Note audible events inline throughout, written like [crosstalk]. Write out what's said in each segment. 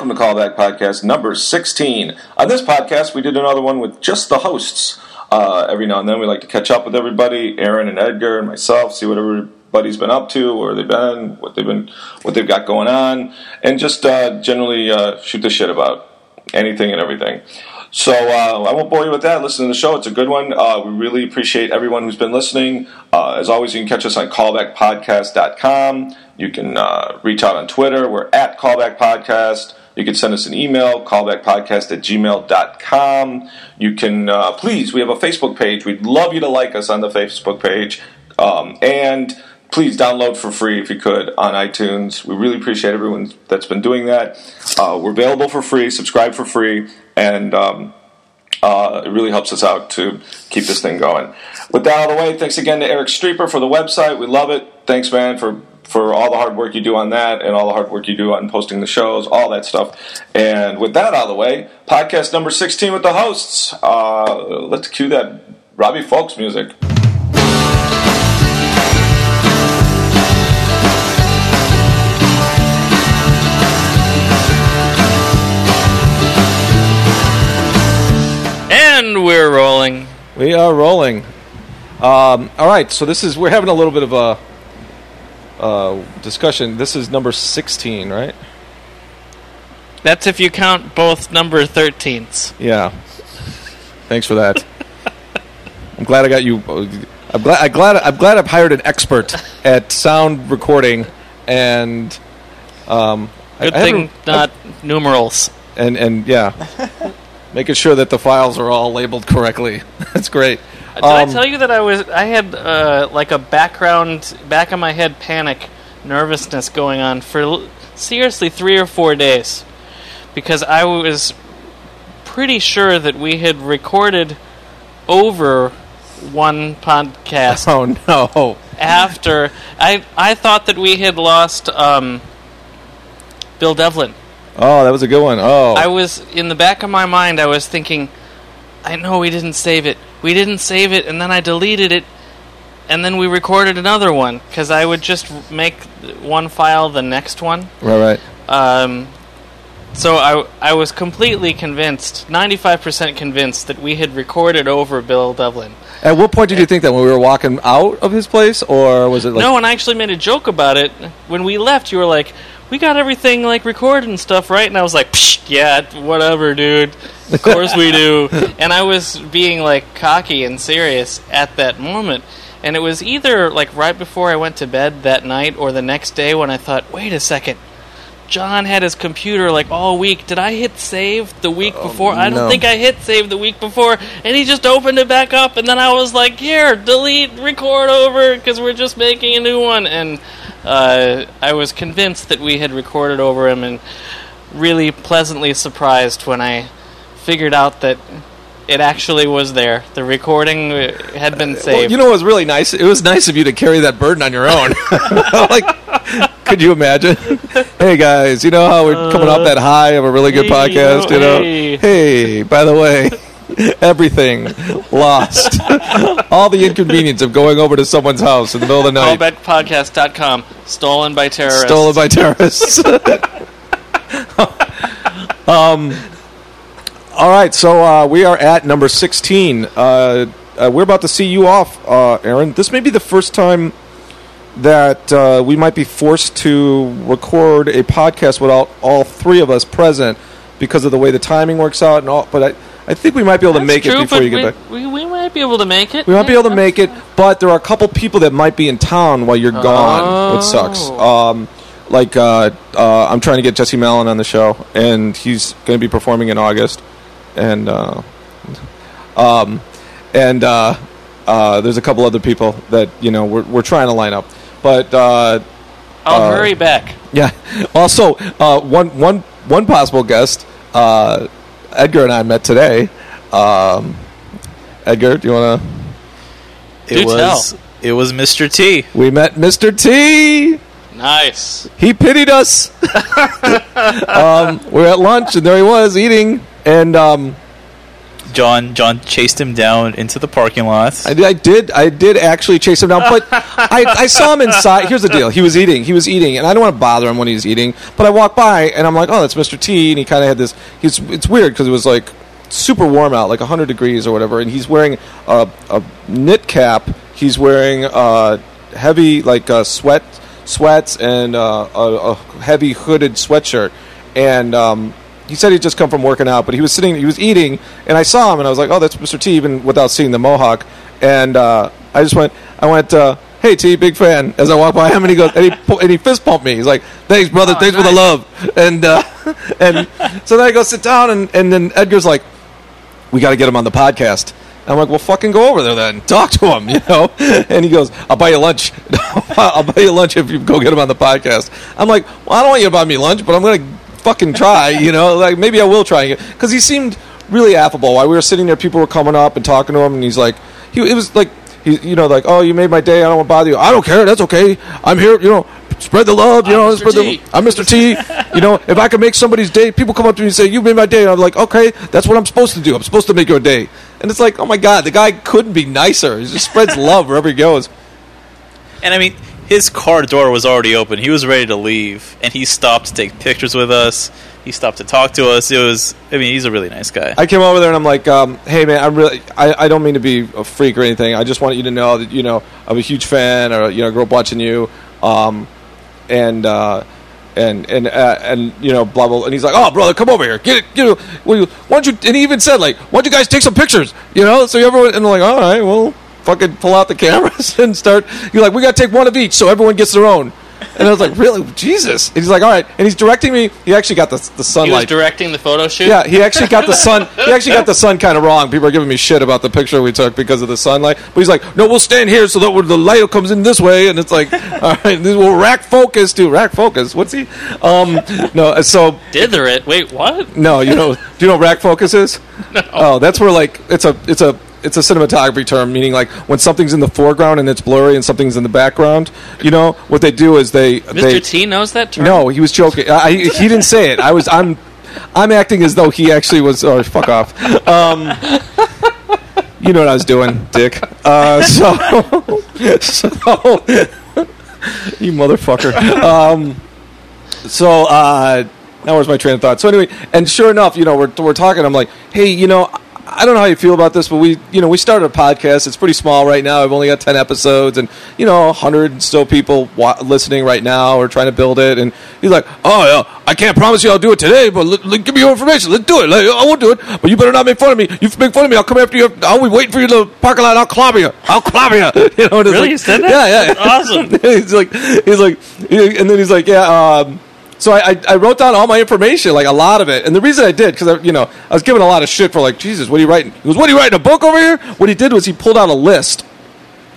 Welcome to Callback Podcast number 16. On this podcast, we did another one with just the hosts. Uh, every now and then, we like to catch up with everybody, Aaron and Edgar and myself, see what everybody's been up to, where they've been, what they've been, what they've got going on, and just uh, generally uh, shoot the shit about anything and everything. So uh, I won't bore you with that. Listen to the show; it's a good one. Uh, we really appreciate everyone who's been listening. Uh, as always, you can catch us on callbackpodcast.com. You can uh, reach out on Twitter. We're at Callback Podcast. You can send us an email, callbackpodcast at gmail.com. You can, uh, please, we have a Facebook page. We'd love you to like us on the Facebook page. Um, and please download for free if you could on iTunes. We really appreciate everyone that's been doing that. Uh, we're available for free, subscribe for free, and um, uh, it really helps us out to keep this thing going. With that out of the way, thanks again to Eric Streeper for the website. We love it. Thanks, man, for for all the hard work you do on that and all the hard work you do on posting the shows, all that stuff. And with that out of the way, podcast number 16 with the hosts. Uh, let's cue that Robbie Fulks music. And we're rolling. We are rolling. Um, all right, so this is we're having a little bit of a uh, discussion. This is number sixteen, right? That's if you count both number 13s. Yeah. Thanks for that. [laughs] I'm glad I got you. I'm glad. I'm glad. I'm glad I've hired an expert at sound recording, and um, Good I thing haven't- not numerals. and and yeah, [laughs] making sure that the files are all labeled correctly. [laughs] That's great. Did I Um, tell you that I was I had uh, like a background back of my head panic nervousness going on for l- seriously 3 or 4 days because I was pretty sure that we had recorded over one podcast [laughs] Oh no! after I I thought that we had lost um, Bill Devlin. Oh, that was a good one. Oh, I was in the back of my mind. I was thinking, I know we didn't save it. We didn't save it, and then I deleted it, and then we recorded another one because I would just make one file the next one. right, right. Um, so I I was completely convinced, ninety five percent convinced that we had recorded over Bill Devlin. At what point did you think that when we were walking out of his place, or was it like no, and I actually made a joke about it when we left. You were like, "We got everything like recorded and stuff, right?" And I was like, Psh, "Yeah, whatever, dude. Of course we do." [laughs] and I was being like cocky and serious at that moment. And it was either like right before I went to bed that night or the next day when I thought, "Wait a second. John had his computer like all week. Did I hit save the week before? I don't no. think I hit save the week before. And he just opened it back up, and then I was like, "Here, delete, record over, because we're just making a new one." And uh, I was convinced that we had recorded over him, and really pleasantly surprised when I figured out that it actually was there. The recording uh, had been Well, saved. you know, it was really nice. It was nice of you to carry that burden on your own. [laughs] like, could you imagine? [laughs] hey guys, you know how we're coming off that high of a really good podcast. you know, hey, by the way. [laughs] Everything lost. [laughs] All the inconvenience of going over to someone's house in the middle of the night, Callbackpodcast.com, stolen by terrorists. stolen by terrorists. um, all right, so uh, we are at number 16. Uh, uh, we're about to see you off, uh, Aaron. This may be the first time that uh, we might be forced to record a podcast without all three of us present because of the way the timing works out and all. But I, I think we might be able to That's make true, it before you get we, back. We, we might be able to make it. We might be able to make it, but there are a couple people that might be in town while you're gone, which sucks. Oh. Um, like uh, uh, I'm trying to get Jesse Malin on the show, and he's going to be performing in August, and uh, um, and uh, uh, there's a couple other people that you know we're we're trying to line up, but uh, I'll uh, hurry back. yeah. [laughs] Also, uh, one one one possible guest, uh, Edgar and I met today. Um, Edgar, do you want to? Do It was it was Mr. T. We met Mr. T. Nice. He pitied us. [laughs] um, we're at lunch, and there he was eating. And um, John John chased him down into the parking lot. I, I did. I did actually chase him down, but [laughs] I, I saw him inside. Here's the deal: he was eating. He was eating, and I don't want to bother him when he's eating. But I walked by, and I'm like, "Oh, that's Mr. T," and he kind of had this. He's. It's weird because it was like super warm out, like 100 degrees or whatever, and he's wearing a, a knit cap. He's wearing uh, heavy like uh, sweat sweats and uh, a, a heavy hooded sweatshirt, and. Um, he said he'd just come from working out, but he was sitting, he was eating, and I saw him, and I was like, "Oh, that's Mr. T," even without seeing the mohawk. And uh, I just went, I went, uh, "Hey T, big fan." As I walked by him, and he goes, and he, and he fist pumped me. He's like, "Thanks, brother. Oh, Thanks for the love." And uh, [laughs] and so then I go sit down, and, and then Edgar's like, "We got to get him on the podcast." I'm like, well, fucking go over there then. Talk to him, [laughs] you know? And he goes, I'll buy you lunch. [laughs] I'll buy you lunch if you go get him on the podcast. I'm like, well, I don't want you to buy me lunch, but I'm going to fucking try, you know? Like, maybe I will try. Because he seemed really affable. While we were sitting there, people were coming up and talking to him, and he's like, he, it was like, he, you know, like, oh, you made my day. I don't want to bother you. I don't care. That's okay. I'm here, you know, spread the love, you I'm know, Mr. the. I'm Mr. T. You know, if I can make somebody's day, people come up to me and say, "You made my day." And I'm like, "Okay, that's what I'm supposed to do. I'm supposed to make your day." And it's like, oh my god, the guy couldn't be nicer. He just spreads [laughs] love wherever he goes. And I mean, his car door was already open. He was ready to leave, and he stopped to take pictures with us. He stopped to talk to us. It was, I mean, he's a really nice guy. I came over there and I'm like, um, "Hey man, I'm really, I, I don't mean to be a freak or anything. I just want you to know that you know I'm a huge fan, or you know, grew up watching you, um, and." Uh, and and uh, and you know blah blah and he's like oh brother come over here get it get it why don't you and he even said like why don't you guys take some pictures you know so everyone and like all right well fucking pull out the cameras [laughs] and start you're like we gotta take one of each so everyone gets their own and I was like really Jesus and he's like all right and he's directing me he actually got the the He was sunlight directing the photo shoot. yeah, he actually got the sun. [laughs] He actually got the sun kind of wrong. People are giving me shit about the picture we took because of the sunlight. But he's like, "No, we'll stand here so that the light comes in this way." And it's like, [laughs] "All right, this will rack focus too. Rack focus. What's he? Um, no. So Dither it. Wait, what? no, you know, do you know what rack focus is? No. Oh, that's where like it's a it's a it's a cinematography term meaning like when something's in the foreground and it's blurry and something's in the background. You know what they do is they Mr. they T knows that term. no, he was joking. I, he didn't say it. I was. I'm. I'm acting as though he actually was. Oh, fuck off. Um, you know what I was doing, Dick. Uh, so, [laughs] so [laughs] you motherfucker. Um, so uh, now where's my train of thought? So anyway, and sure enough, you know, we're we're talking. I'm like, hey, you know. I don't know how you feel about this, but we, you know, we started a podcast. It's pretty small right now. I've only got ten episodes, and you know, hundred still people wa- listening right now or trying to build it. And he's like, "Oh, yeah, I can't promise you I'll do it today, but let, let- give me your information. Let's do it. Like, I won't do it, but you better not make fun of me. You make fun of me, I'll come after you. I'll be waiting for you in the parking lot. I'll clobber you. I'll clobber you. [laughs] You know, and Really? like- You said that? Yeah, yeah. Awesome. [laughs] he's like, he's like, and then he's like, yeah. Um, so I, I, I wrote down all my information, like a lot of it, and the reason I did because I, you know I was given a lot of shit for like Jesus, what are you writing? He goes, what are you writing? A book over here? What he did was he pulled out a list,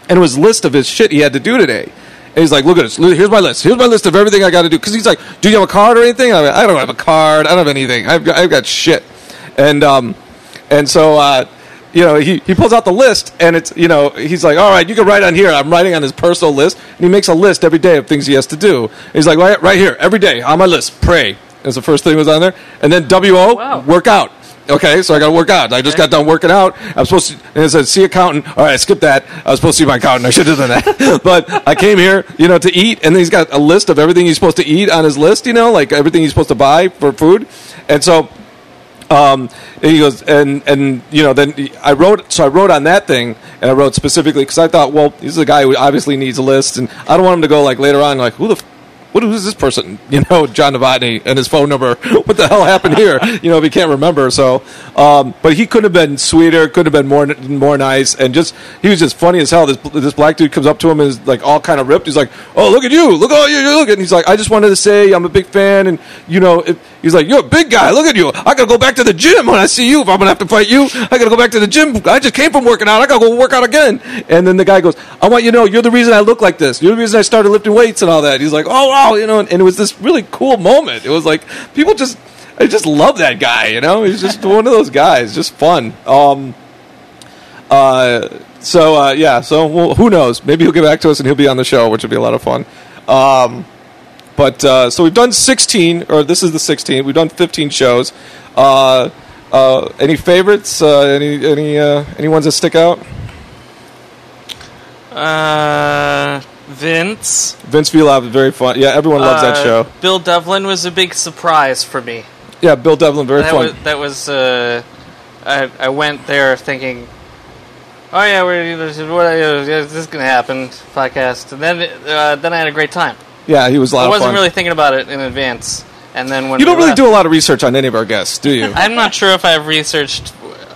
and it was a list of his shit he had to do today. And he's like, look at this. Here's my list. Here's my list of everything I got to do. Because he's like, do you have a card or anything? I'm like, I don't have a card. I don't have anything. I've got, I've got shit. And um, and so uh, you know, he, he pulls out the list, and it's you know, he's like, all right, you can write on here. I'm writing on his personal list, and he makes a list every day of things he has to do. He's like, right, right here, every day on my list, pray. Is the first thing was on there, and then W O Wow. work out. Okay, so I got to work out. I just got done working out. I'm supposed to, and it said, see accountant. All right, skip that. I was supposed to see my accountant. I should have done that. [laughs] but I came here, you know, to eat, and then he's got a list of everything he's supposed to eat on his list, you know, like everything he's supposed to buy for food. And so um, and he goes, and and you know, then I wrote, so I wrote on that thing, and I wrote specifically because I thought, well, this is a guy who obviously needs a list, and I don't want him to go like later on, like who the. F- what who's this person? [laughs] You know, John Novotny and his phone number. [laughs] What the hell happened here? [laughs] You know, if he can't remember. So, um, but he couldn't have been sweeter, could have been more more nice, and just he was just funny as hell. This this black dude comes up to him and is like all kind of ripped. He's like, "Oh, look at you! Look all you you look at." And he's like, "I just wanted to say I'm a big fan, and you know, if, he's like, you're a big guy. Look at you! I gotta go back to the gym when I see you. If I'm gonna have to fight you, I gotta go back to the gym. I just came from working out. I gotta go work out again." And then the guy goes, "I want you to know you're the reason I look like this. You're the reason I started lifting weights and all that." He's like, "Oh wow," you know, and, and it was this really cool moment. It was like people just. I just love that guy, you know. He's just one of those guys, just fun. Um, uh, so uh, yeah, so well, who knows? Maybe he'll get back to us and he'll be on the show, which would be a lot of fun. Um, but uh, so we've done 16, or this is the 16. We've done 15 shows. Uh, Uh, any favorites? Uh, any any uh, any ones that stick out? Uh, Vince. Vince was very fun. Yeah, everyone loves that show. Bill Devlin was a big surprise for me. Yeah, Bill Devlin, very that fun. was that was. Uh, I I went there thinking, oh yeah, we're this is what uh, this is gonna happen podcast, and then uh, then I had a great time. Yeah, he was a lot I wasn't really thinking about it in advance, and then when you don't we really left- do a lot of research on any of our guests, do you? [laughs] I'm not sure if I've researched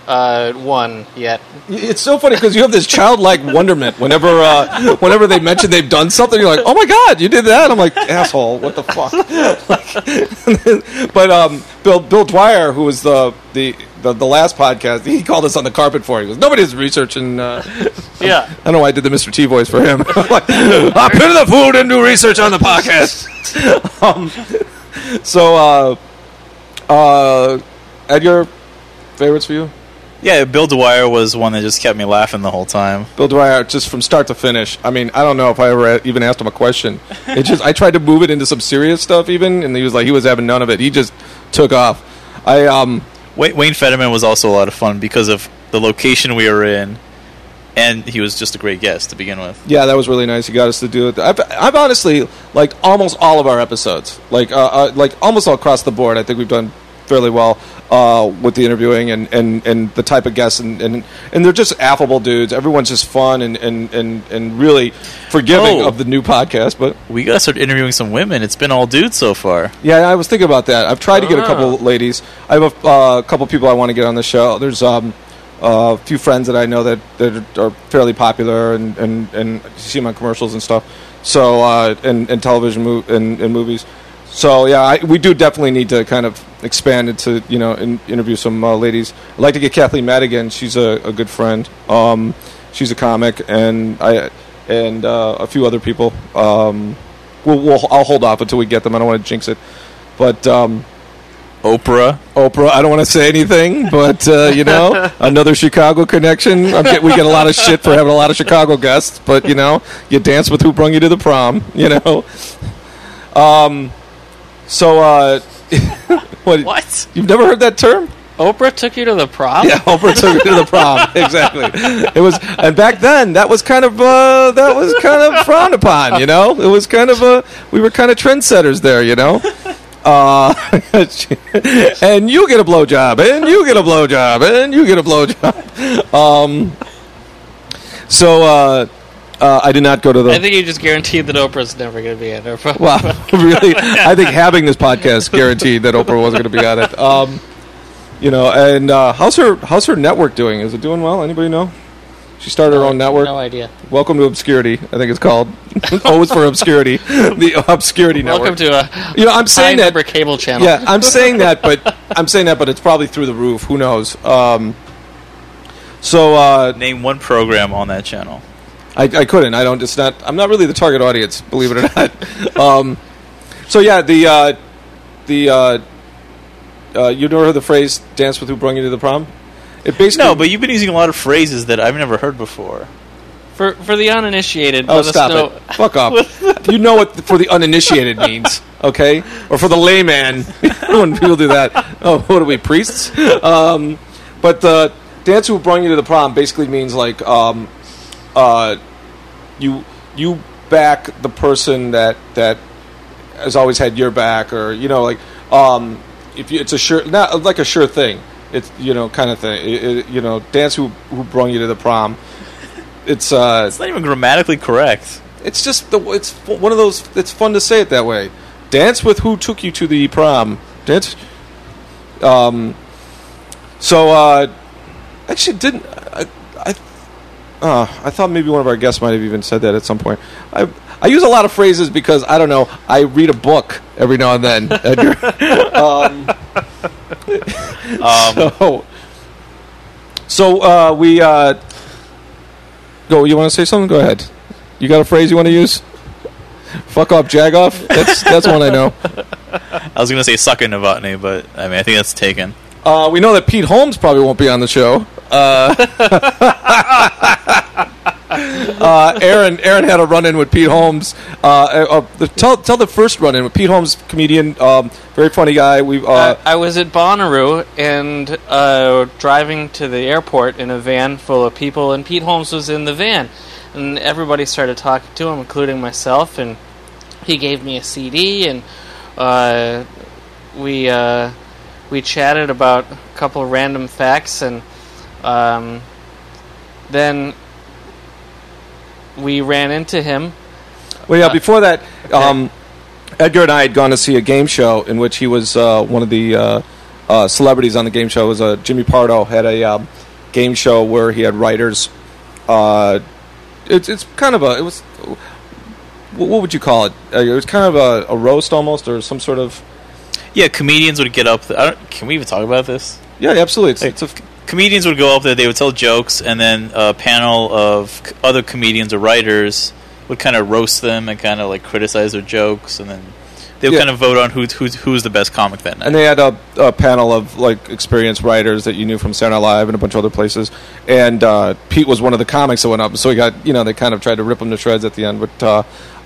uh, one yet. It's so funny because you have this childlike wonderment whenever uh, whenever they mention they've done something. You're like, "Oh my god, you did that!" I'm like, "Asshole, what the fuck?" [laughs] but um, Bill Bill Dwyer, who was the, the the the last podcast, he called us on the carpet for. it. He goes, "Nobody's researching." Uh, [laughs] Yeah. I don't know why I did the Mr. T voice for him. [laughs] I'm like, I put in the food and do research on the podcast. um, so, uh, uh, Edgar, favorites for you? Yeah, Bill Dwyer was one that just kept me laughing the whole time. Bill Dwyer, just from start to finish. I mean, I don't know if I ever even asked him a question. It just I tried to move it into some serious stuff, even, and he was like, he was having none of it. He just took off. I um, Wayne Wayne Federman was also a lot of fun because of the location we were in, and he was just a great guest to begin with. yeah, that was really nice. He got us to do it. I've, I've honestly liked almost all of our episodes, like uh, uh, like almost all across the board. I think we've done fairly well uh, with the interviewing and, and, and the type of guests, and, and and they're just affable dudes. Everyone's just fun and and, and, and really forgiving Oh. of the new podcast, but. We gotta start interviewing some women. It's been all dudes so far. Yeah, I was thinking about that. I've tried to get a Ah. couple ladies. I have a uh, couple people I want to get on the show. There's um, a few friends that I know that, that are fairly popular and, and, and you see them on commercials and stuff. So uh, and, and television mo- and, and movies. So yeah, I, we do definitely need to kind of expand into you know in, interview some uh, ladies. I'd like to get Kathleen Madigan. She's a, a good friend. Um, she's a comic, and I and uh, a few other people. Um, we'll, we'll I'll hold off until we get them. I don't want to jinx it. But um, Oprah. Oprah, I don't want to say anything, but uh, you know, [laughs] another Chicago connection. Get, we get a lot of shit for having a lot of Chicago guests, but you know, you dance with who brung you to the prom. You know. Um. So, uh, [laughs] what? What? You've never heard that term? Oprah took you to the prom? Yeah, Oprah took me to the prom. [laughs] Exactly. It was, and back then that was kind of uh, that was kind of frowned upon. You know, it was kind of uh, we were kind of trendsetters there. You know. Uh, [laughs] and you get a blowjob, and you get a blowjob, and you get a blowjob. Um, so uh, uh, I did not go to the. I think you just guaranteed that Oprah's never going to be in her. [laughs] Wow, [laughs] really? I think having this podcast guaranteed that Oprah wasn't going to be on it. Um, you know, and uh, how's her how's her network doing? Is it doing well? Anybody know? She started her own network. No idea. Welcome to obscurity. I think it's called. [laughs] oh, it's for obscurity. The obscurity network. Welcome to a You know, I'm high saying that. number cable channel. Yeah, I'm saying that, but I'm saying that, but it's probably through the roof. Who knows? Um, so uh, Name one program on that channel. I, I couldn't. I don't. It's not. I'm not really the target audience, believe it or not. [laughs] um, so yeah, the uh, the uh, uh, you never heard the phrase "dance with who brung you to the prom"? It basically No, but you've been using a lot of phrases that I've never heard before. For for the uninitiated, oh let us stop know. it, fuck off. [laughs] you know what for the uninitiated means, okay? Or for the layman [laughs] when people do that. Oh, what are we priests? Um, but the dance who brung you to the prom basically means like um, uh, you you back the person that that has always had your back, or you know, like um, if you, it's a sure, not like a sure thing. It's you know, kind of thing. It- it- you know, dance who who brung you to the prom. It's uh, [laughs] It's not even grammatically correct. it's just the it's one of those. It's fun to say it that way. Dance with who took you to the prom. Dance. Um. So uh, actually, didn't uh, I thought maybe one of our guests might have even said that at some point. I I use a lot of phrases because I don't know. I read a book every now and then. [laughs] Edgar. um, Um, [laughs] so, so uh, we uh, go. You want to say something? Go ahead. You got a phrase you want to use? Fuck off, jagoff. That's that's one I know. [laughs] I was going to say suck in Novotny, but I mean, I think that's taken. Uh, we know that Pete Holmes probably won't be on the show. Uh, [laughs] uh, Aaron Aaron had a run in with Pete Holmes. Uh, uh, the, tell tell the first run in with Pete Holmes, comedian, um, very funny guy. We uh, Uh, I was at Bonnaroo and uh, driving to the airport in a van full of people, and Pete Holmes was in the van, and everybody started talking to him, including myself, and he gave me a CD, and uh, we uh, we chatted about a couple of random facts, and um, then we ran into him. Well, yeah. Uh, Before that, um, Edgar and I had gone to see a game show in which he was uh, one of the uh, uh, celebrities on the game show. It was uh, Jimmy Pardo had a um, game show where he had writers. Uh, it's it's kind of a it was. What what would you call it? Uh, it was kind of a, a roast almost, or some sort of. Yeah, comedians would get up. Th- I don't, can we even talk about this? Yeah, absolutely. It's, it's a, comedians would go up there. They would tell jokes, and then a panel of c- other comedians or writers would kind of roast them and kind of like criticize their jokes, and then they would Yeah. kind of vote on who's who's who's the best comic that night. and they had a, a panel of like experienced writers that you knew from Saturday Night Live and a bunch of other places. And uh, Pete was one of the comics that went up, so he got you know they kind of tried to rip him to shreds at the end. But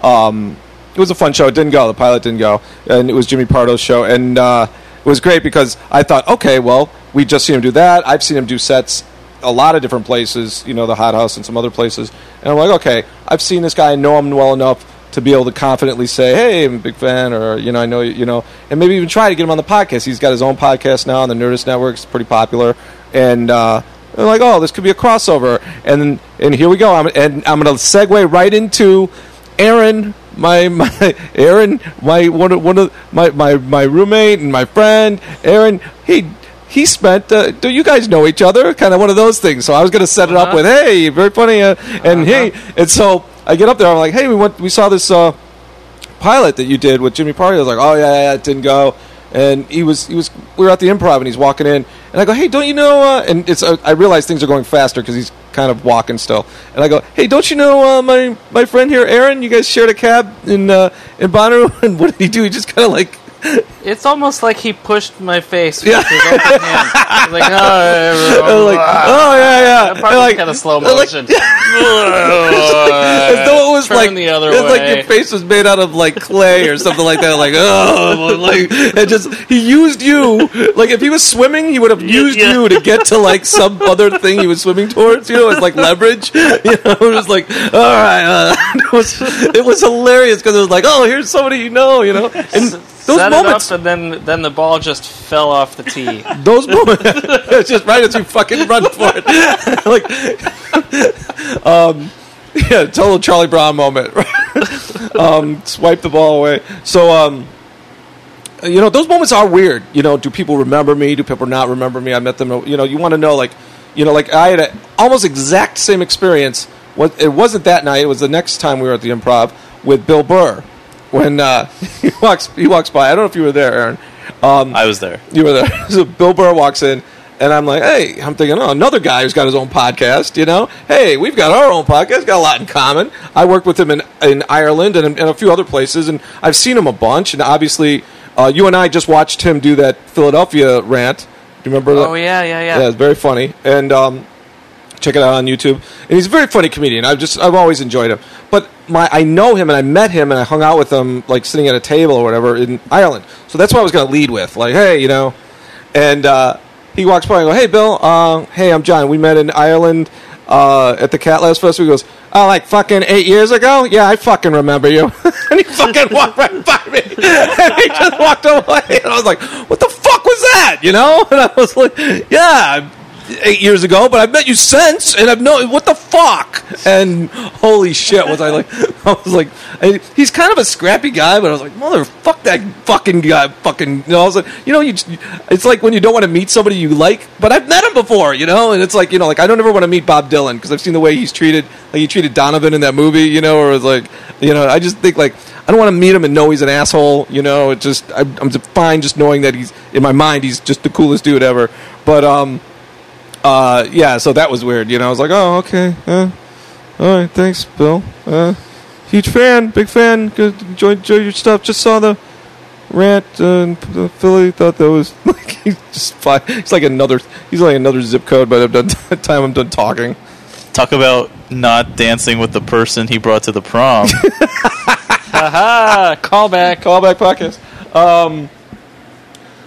uh, um, it was a fun show. It didn't go. The pilot didn't go, and it was Jimmy Pardo's show, and uh, it was great because I thought, okay, well, we just seen him do that. I've seen him do sets a lot of different places, you know, the Hot House and some other places, and I'm like, okay, I've seen this guy, I know him well enough to be able to confidently say, "Hey, I'm a big fan," or you know, I know you know, and maybe even try to get him on the podcast. He's got his own podcast now on the Nerdist Network. It's pretty popular, and uh, like, oh, this could be a crossover, and and here we go. I'm, and I'm going to segue right into Aaron, my my Aaron, my one of one of my my my roommate and my friend Aaron. He he spent. Uh, do you guys know each other? Kind of one of those things. So I was going to set it up Uh-huh. with, hey, very funny, uh, and hey, and so I get up there. I'm like, hey, we went, we saw this uh, pilot that you did with Jimmy Pardo. I was like, oh yeah, yeah, it didn't go. And he was, he was, we were at the improv, and he's walking in, and I go, hey, don't you know? Uh, and it's, uh, I realize things are going faster because he's kind of walking still. And I go, hey, don't you know uh, my my friend here, Aaron? You guys shared a cab in uh, in Bonnaroo, [laughs] and what did he do? He just kind of like It's almost like he pushed my face Yeah. his open hand. Like, oh, like, oh yeah, yeah, That part like, kind of slow like- motion. [laughs] as though it was Turn like the other it's like your face was made out of like clay or something like that. Like oh, like it just he used you. Like if he was swimming, he would have used yeah. you to get to like some other thing he was swimming towards. You know, it's like leverage. [laughs] You know, it was like all right. Uh, [laughs] it was it was hilarious because it was like oh, here's somebody you know. You know, and those Set moments. it up, and then then the ball just fell off the tee. [laughs] Those moments, [laughs] it's just right as you fucking run for it. [laughs] like, um, yeah, total Charlie Brown moment. um, swipe the ball away. So, um, you know, those moments are weird. You know, do people remember me? Do people not remember me? I met them. You know, you want to know, like, you know, like I had a almost exact same experience. What it wasn't that night. It was the next time we were at the Improv with Bill Burr. When uh, [laughs] he walks, he walks by. I don't know if you were there, Aaron. Um, I was there. you were there. [laughs] So Bill Burr walks in, and I'm like, hey, I'm thinking, oh, another guy who's got his own podcast, you know? Hey, we've got our own podcast, got a lot in common. I worked with him in, in Ireland and, and a few other places, and I've seen him a bunch, and obviously, uh, you and I just watched him do that Philadelphia rant. Do you remember that? Oh yeah, yeah, Yeah, yeah. it's very funny. And um, check it out on YouTube. And he's a very funny comedian. I've just I've always enjoyed him. But my I know him and I met him and I hung out with him like sitting at a table or whatever in Ireland. So that's what I was going to lead with. Like, hey, you know. And uh, he walks by and I go, hey, Bill. Uh, hey, I'm John. We met in Ireland uh, at the Cat Laughs Festival. He goes, oh, like fucking eight years ago? Yeah, I fucking remember you. [laughs] and he fucking [laughs] walked right by me. and he just walked away. And I was like, what the fuck was that? You know? [laughs] And I was like, yeah, eight years ago, but I've met you since, and I've known what the fuck. And holy shit, was I like? [laughs] I was like, I, he's kind of a scrappy guy, but I was like, mother, fuck that fucking guy, fucking. You know, I was like, you know, you, it's like when you don't want to meet somebody you like, but I've met him before, you know, and it's like, you know, like I don't ever want to meet Bob Dylan because I've seen the way he's treated, like he treated Donovan in that movie, you know, or like, you know, I just think like. I don't want to meet him and know he's an asshole. You know, it just I'm, I'm fine just knowing that he's in my mind he's just the coolest dude ever. But um, uh, yeah, so that was weird. You know, I was like, oh, okay, uh, all right, thanks, Bill. Uh, huge fan, big fan. Good, enjoy, enjoy your stuff. Just saw the rant uh, in P- Philly. Thought that was [laughs] like he's just fine. He's like another. He's like another zip code. By the done- [laughs] time I'm done talking. Talk about not dancing with the person he brought to the prom. [laughs] Haha, callback. Callback podcast. Um,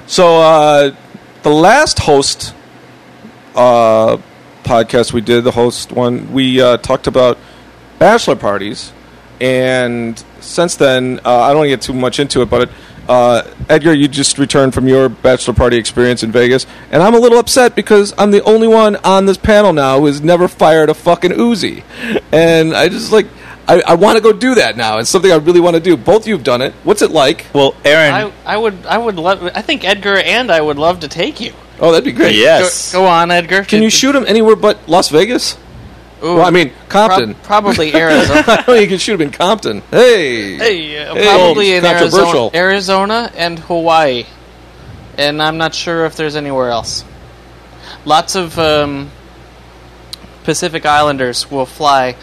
so uh, the last host uh, podcast we did, the host one, we uh, talked about bachelor parties, and since then, uh, I don't want to get too much into it, but uh, Edgar, you just returned from your bachelor party experience in Vegas, and I'm a little upset because I'm the only one on this panel now who has never fired a fucking Uzi, and I just like. I, I want to go do that now. It's something I really want to do. Both of you have done it. What's it like? well, Aaron, I, I would I would love I think Edgar and I would love to take you. Oh, that'd be great. yes. Go, go on, Edgar. Can you shoot him anywhere but Las Vegas? Ooh, Well, I mean, Compton. prob- probably [laughs] Arizona. You can shoot him in Compton. Hey. hey, uh, Hey, probably in. Arizona, Arizona and Hawaii, and I'm not sure if there's anywhere else. Lots of um, Pacific Islanders will fly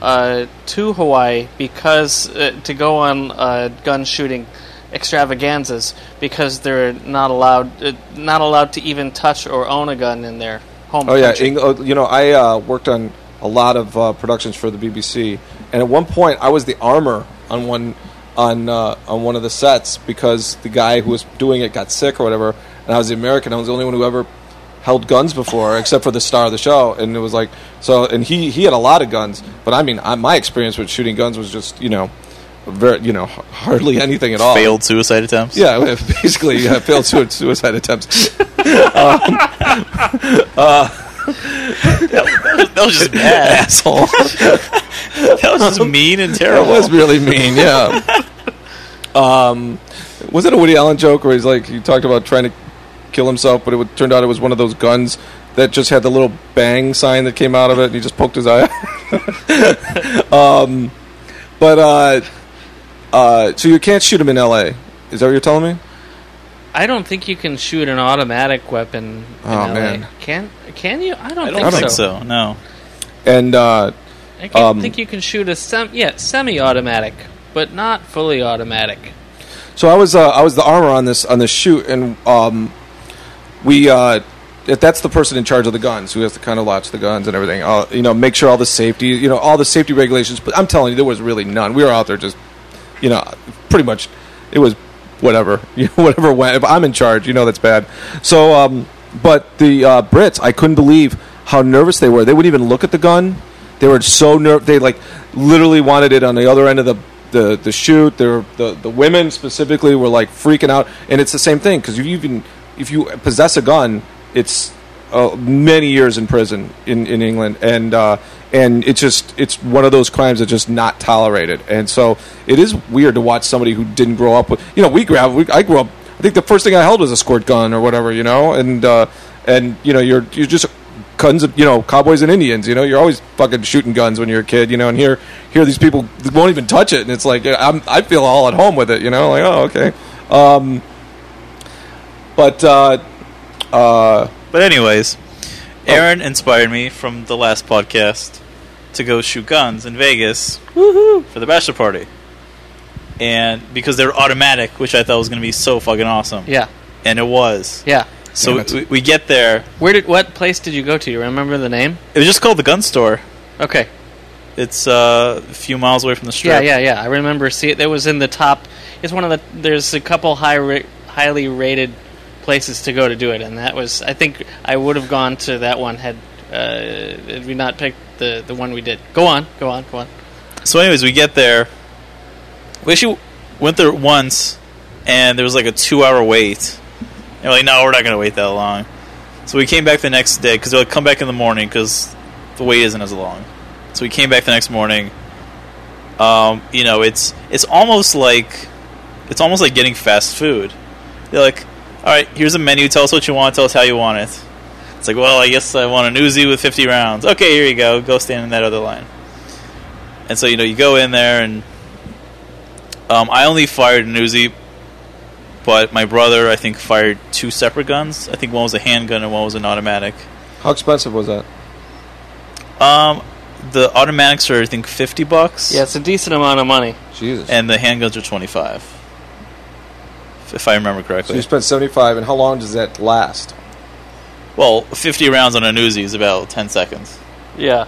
uh, to Hawaii because uh, to go on uh, gun shooting extravaganzas because they're not allowed uh, not allowed to even touch or own a gun in their home. Oh yeah. Eng- oh, you know I uh, worked on a lot of uh, productions for the BBC, and at one point I was the armor on one on uh, on one of the sets because the guy who was doing it got sick or whatever, and I was the American. I was the only one who ever held guns before, except for the star of the show, and it was like so. And he he had a lot of guns, but I mean, I, my experience with shooting guns was just you know, very you know hardly anything at all. failed suicide attempts. Yeah, [laughs] basically yeah, failed sui- suicide attempts. [laughs] that was just [laughs] bad. Asshole. That was just mean and terrible. That was really mean. Yeah. um, was it a Woody Allen joke where he's like he talked about trying to kill himself, but it would, turned out it was one of those guns that just had the little bang sign that came out of it, and he just poked his eye. um, but uh, uh, so you can't shoot him in L.A. Is that what you're telling me? I don't think you can shoot an automatic weapon. In Oh, LA. man. can can you? I don't, I think, don't so. think so. No. And uh, I can't Um, think you can shoot a sem yeah semi-automatic, but not fully automatic. So I was uh, I was the armor on this on this shoot, and um, we uh, if that's the person in charge of the guns who has to kind of latch the guns and everything. Uh, you know, make sure all the safety, you know, all the safety regulations. But I'm telling you, there was really none. We were out there just, you know, pretty much. It was whatever, [laughs] whatever went. If I'm in charge, you know that's bad. So, um, but the uh, Brits, I couldn't believe how nervous they were. They wouldn't even look at the gun. They were so nervous. They like literally wanted it on the other end of the the, the shoot. The the women specifically were like freaking out, and it's the same thing because you even if you possess a gun, it's uh, many years in prison in, in England, and uh, and it's just it's one of those crimes that's just not tolerated, and so it is weird to watch somebody who didn't grow up with you know we grew up we, I grew up I think the first thing I held was a squirt gun or whatever you know, and uh, and you know you're you're just guns of you know cowboys and Indians you know? You're always fucking shooting guns when you're a kid you know? And here here these people won't even touch it. And it's like I'm I feel all at home with it you know? Like oh okay. Um, but uh, uh, But anyways, Aaron inspired me from the last podcast to go shoot guns in Vegas for the bachelor party. And because they're automatic, which I thought was going to be so fucking awesome. Yeah, And it was. yeah. So Damn it. we, we get there. Where did what place did you go to? You remember the name? It was just called the gun store. Okay. It's uh, a few miles away from the strip. Yeah, yeah, yeah. I remember. See, it was in the top. It's one of the. There's a couple high, ra- highly rated places to go to do it, and that was. I think I would have gone to that one had uh, had we not pick the the one we did. Go on, go on, go on. So, anyways, we get there. We actually went there once, and there was like a two-hour wait. And we're like, no, we're not going to wait that long. So we came back the next day because they're like, come back in the morning because the wait isn't as long. So we came back the next morning. Um, you know, it's it's almost like it's almost like getting fast food. They're like, all right, here's a menu. Tell us what you want. Tell us how you want it. It's like, well, I guess I want an Uzi with 50 rounds. Okay, here you go. Go stand in that other line. And so you know you go in there and um, I only fired an Uzi, but my brother I think fired two separate guns. I think one was a handgun and one was an automatic. how expensive was that? Um, the automatics are I think fifty bucks. Yeah, it's a decent amount of money. Jesus. and the handguns are twenty five. If I remember so correctly. you spent seventy five, and how long does that last? Well, fifty rounds on an Uzi is about ten seconds. Yeah.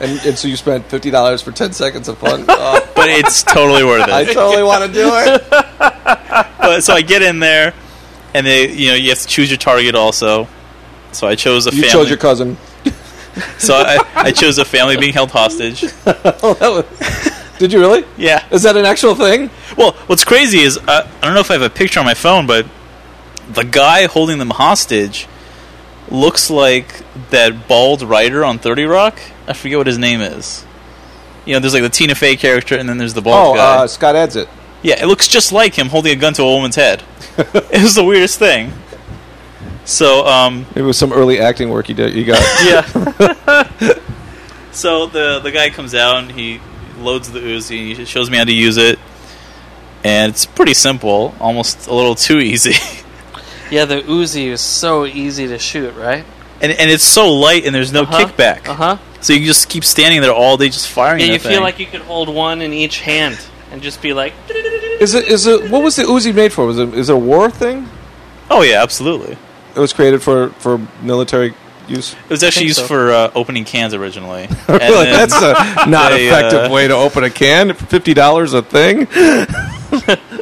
And, and so you spent fifty dollars for ten seconds of fun. [laughs] Oh, but it's totally worth it. I totally want to do it. [laughs] But so I get in there, and they, you know, you have to choose your target also. So I chose a You family. chose your cousin. so I, [laughs] I chose a family being held hostage. Oh, was, did you really? Yeah. Is that an actual thing? Well, what's crazy is uh, I don't know if I have a picture on my phone, but the guy holding them hostage looks like that bald writer on Thirty Rock. I forget what his name is. You know, there's like the Tina Fey character, and then there's the bald Oh, guy. uh, Scott Adsit. Yeah, it looks just like him holding a gun to a woman's head. [laughs] it was the weirdest thing. So, um, it was some early acting work you did. You got. [laughs] yeah. [laughs] so the the guy comes out and he loads the Uzi. He shows me how to use it, and it's pretty simple, almost a little too easy. Yeah, the Uzi is so easy to shoot, right? and and it's so light, and there's no Uh-huh. kickback. Uh huh. So you can just keep standing there all day, just firing. Yeah, that you thing. feel like you could hold one in each hand and just be like. Is it? Is it? What was the Uzi made for? Was it? Is it a war thing? oh yeah, absolutely. It was created for for military use. It was actually used so. for uh, opening cans originally. [laughs] Really? That's a not they, effective uh, way to open a can. Fifty dollars a thing. [laughs]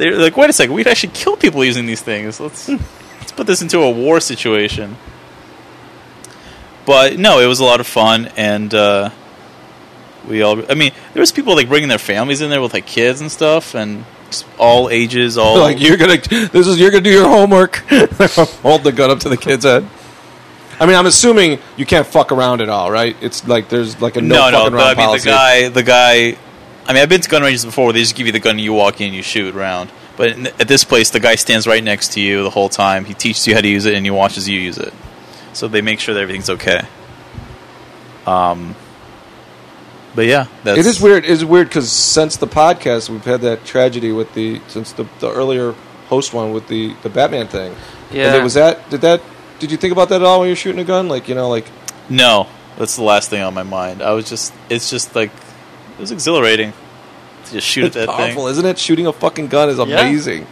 They're like, wait a second, we'd actually kill people using these things. Let's let's put this into a war situation. But no, it was a lot of fun, and uh, we all. I mean, there was people like bringing their families in there with like kids and stuff, and all ages, all [laughs] like you're gonna. This is you're gonna do your homework. [laughs] Hold the gun up to the kid's head. I mean, I'm assuming you can't fuck around at all, right? It's like there's like a no, no, no. fucking But, around I mean, policy. the guy, the guy. I mean, I've been to gun ranges before where they just give you the gun and you walk in, you shoot around. But in, at this place, the guy stands right next to you the whole time. He teaches you how to use it and he watches you use it. So they make sure that everything's okay. Um, but yeah, that's It is weird. It is weird because since the podcast, we've had that tragedy with the since the, the earlier host one with the the Batman thing. Yeah. And it was that. Did that? Did you think about that at all when you're shooting a gun? Like you know, like No, that's the last thing on my mind. I was just, it's just like, it was exhilarating to just shoot at that powerful, thing. isn't it? Shooting a fucking gun is Yeah. amazing.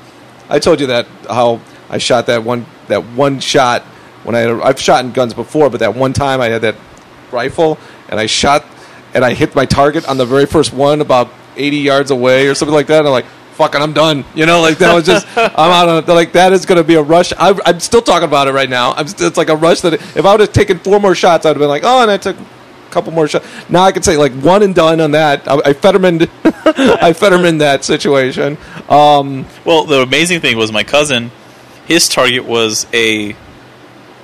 I told you that how I shot that one that one shot when I had, I've shot in guns before, but that one time I had that rifle and I shot and I hit my target on the very first one about 80 yards away or something like that. And I'm like, fucking, I'm done. You know, like that was just [laughs] I'm out on like that is going to be a rush. I, I'm still talking about it right now. St- it's like a rush that if I would have taken four more shots, I'd have been like, oh, and I took. A Couple more shots. Now I can say like one and done on that. I, I Federman, [laughs] I Federman that situation. Um, Well, the amazing thing was my cousin, his target was a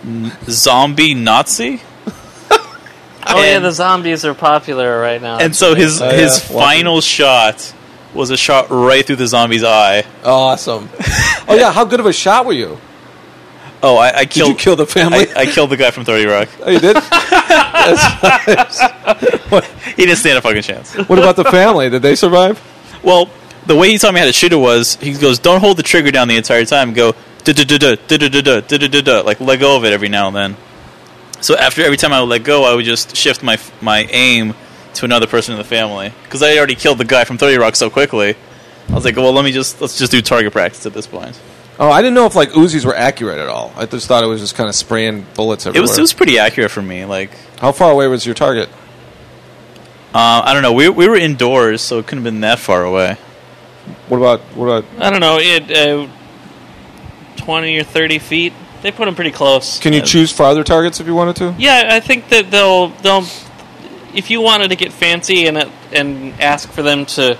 n- zombie Nazi. [laughs] Oh yeah, the zombies are popular right now. And so his Oh, his Well, final shot was a shot right through the zombie's eye. awesome. [laughs] oh yeah, how good of a shot were you? Oh, I, I Did killed. you kill the family? I, I killed the guy from Thirty Rock. oh, you did. He didn't stand a fucking chance. what about the family? Did they survive? Well, the way he taught me how to shoot it was he goes, "Don't hold the trigger down the entire time. Go da da da da da da da da da da da like let go of it every now and then." So after every time I would let go, I would just shift my my aim to another person in the family because I had already killed the guy from Thirty Rock so quickly. I was like, "Well, let me just let's just do target practice at this point." Oh, I didn't know if like Uzis were accurate at all. I just thought it was just kind of spraying bullets everywhere. It everywhere. was it was pretty accurate for me. Like How far away was your target? uh, I don't know, we we were indoors, so it couldn't have been that far away. What about what about? I don't know, it uh, twenty or thirty feet. They put them pretty close. Can you Uh, choose farther targets if you wanted to? Yeah, I think that they'll they'll. If you wanted to get fancy and and ask for them to,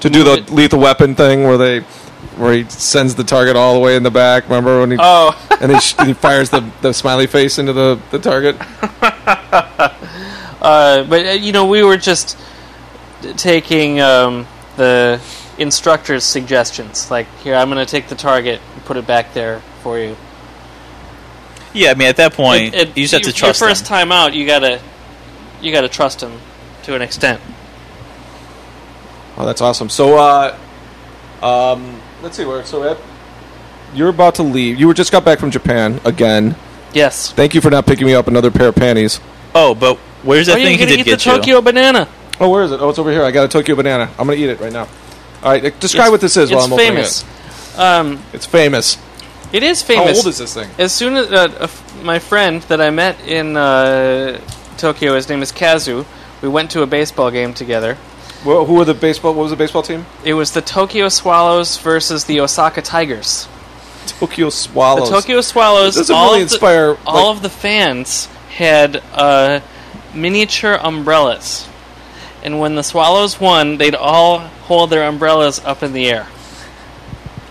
To do the it. lethal weapon thing where they where he sends the target all the way in the back. Remember when he oh, [laughs] and he, sh- he fires the, the smiley face into the, the target? [laughs] uh, but uh, you know, we were just taking um, the instructor's suggestions. Like, here, I'm going to take the target and put it back there for you. Yeah, I mean at that point, It- it- you just have to your- trust Your first them. time out, you gotta you gotta trust him to an extent. Oh, that's awesome. So, uh, um, let's see where. So, Ed, you're about to leave. You were just got back from Japan again. Yes. Thank you for not picking me up another pair of panties. Oh, but where's that Are you thing he gonna did eat the get you? Tokyo banana? Oh, where is it? Oh, it's over here. I got a Tokyo banana. I'm gonna eat it right now. All right, describe It's- what this is while I'm opening famous. it. Um, It's famous. it is famous. How old is this thing? As soon as uh, a f- my friend that I met in uh, Tokyo, his name is Kazu, we went to a baseball game together. Well, who were the baseball? What was the baseball team? It was the Tokyo Swallows versus the Osaka Tigers. Tokyo Swallows. The Tokyo Swallows. Doesn't all really of the- inspire, all of the fans had uh, miniature umbrellas, and when the Swallows won, they'd all hold their umbrellas up in the air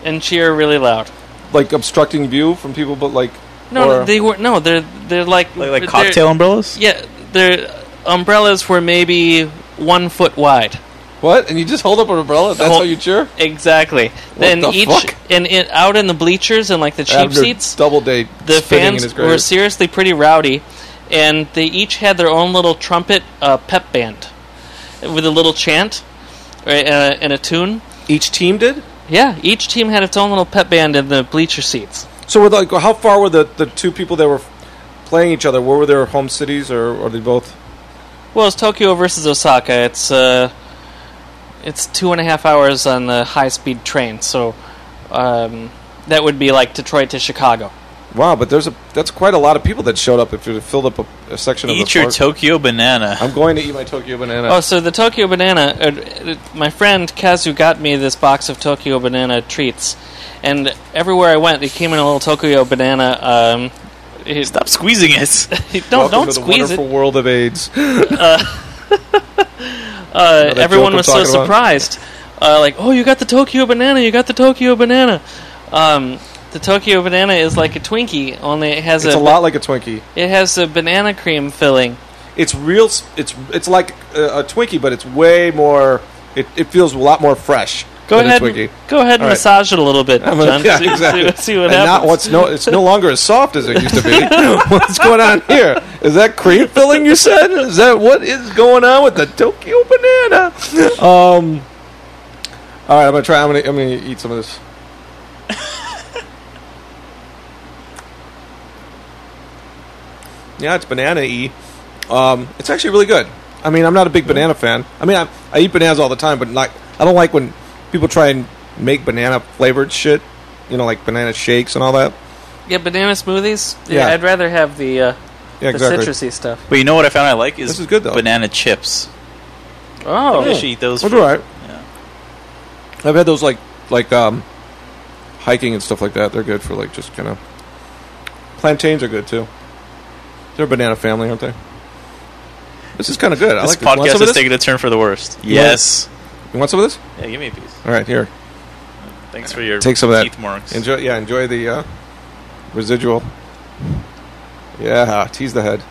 and cheer really loud. like obstructing view from people, but like No, they were no. They're they're like Like, like they're- cocktail umbrellas? Yeah, their umbrellas were maybe one foot wide. what? And you just hold up an umbrella? That's Hold- how you cheer? Exactly. then the each fuck? and it, out in the bleachers and like the cheap seats, double date. the in fans his grave. were seriously pretty rowdy, and they each had their own little trumpet uh, pep band with a little chant uh, and a tune. Each team did. Yeah, each team had its own little pep band in the bleacher seats. So, were like, how far were the, the two people that were playing each other? Where were their home cities, or are they both? Well, it's Tokyo versus Osaka. It's uh, it's two and a half hours on the high speed train, so um, that would be like Detroit to Chicago. Wow, but there's a that's quite a lot of people that showed up if you filled up a, a section of Eat the your park. Tokyo banana. I'm going to eat my Tokyo banana. Oh, so the Tokyo Banana. Uh, uh, my friend Kazu got me this box of Tokyo Banana treats, and everywhere I went, they came in a little Tokyo Banana. Um, it- Stop squeezing it. [laughs] don't Welcome don't to the squeeze it. wonderful world of AIDS. [laughs] Uh, that everyone joke was I'm so talking about? surprised. Uh, like, oh, you got the Tokyo Banana! You got the Tokyo Banana. Um, the Tokyo Banana is like a Twinkie, only it has It's a lot like a Twinkie. It has a banana cream filling. It's real. s- It's it's like a, a Twinkie, but it's way more. It, it feels a lot more fresh. Go ahead, and, go ahead and right. massage it a little bit, [laughs] I'm John. [laughs] yeah, see, exactly. see, see what and happens. not what's no. It's no longer as soft as it used to be. [laughs] what's going on here? Is that cream filling? You said? Is that what is going on with the Tokyo banana? Um. All right, I'm gonna try. I'm gonna I'm gonna eat some of this. yeah, it's banana e. Um, it's actually really good. I mean, I'm not a big banana fan. I mean, I, I eat bananas all the time, but like I don't like when people try and make banana flavored shit. You know, like banana shakes and all that. Yeah, banana smoothies. Yeah. Yeah, I'd rather have the uh, Yeah, the exactly. citrusy stuff. But you know what I found I like is, This is good, though. banana chips. Oh, I should eat those. That's for- all right. Yeah. I've had those like like um, hiking and stuff like that. They're good for like just kind of. Plantains are good too. They're a banana family, aren't they? This is kind of good. I This like this. Want podcast some of is this? taking a turn for the worst. You Yes. You want some of this? Yeah, give me a piece. All right, here. Thanks for your Take some of that. teeth marks. Enjoy. Yeah, enjoy the uh, residual. Yeah, tease the head.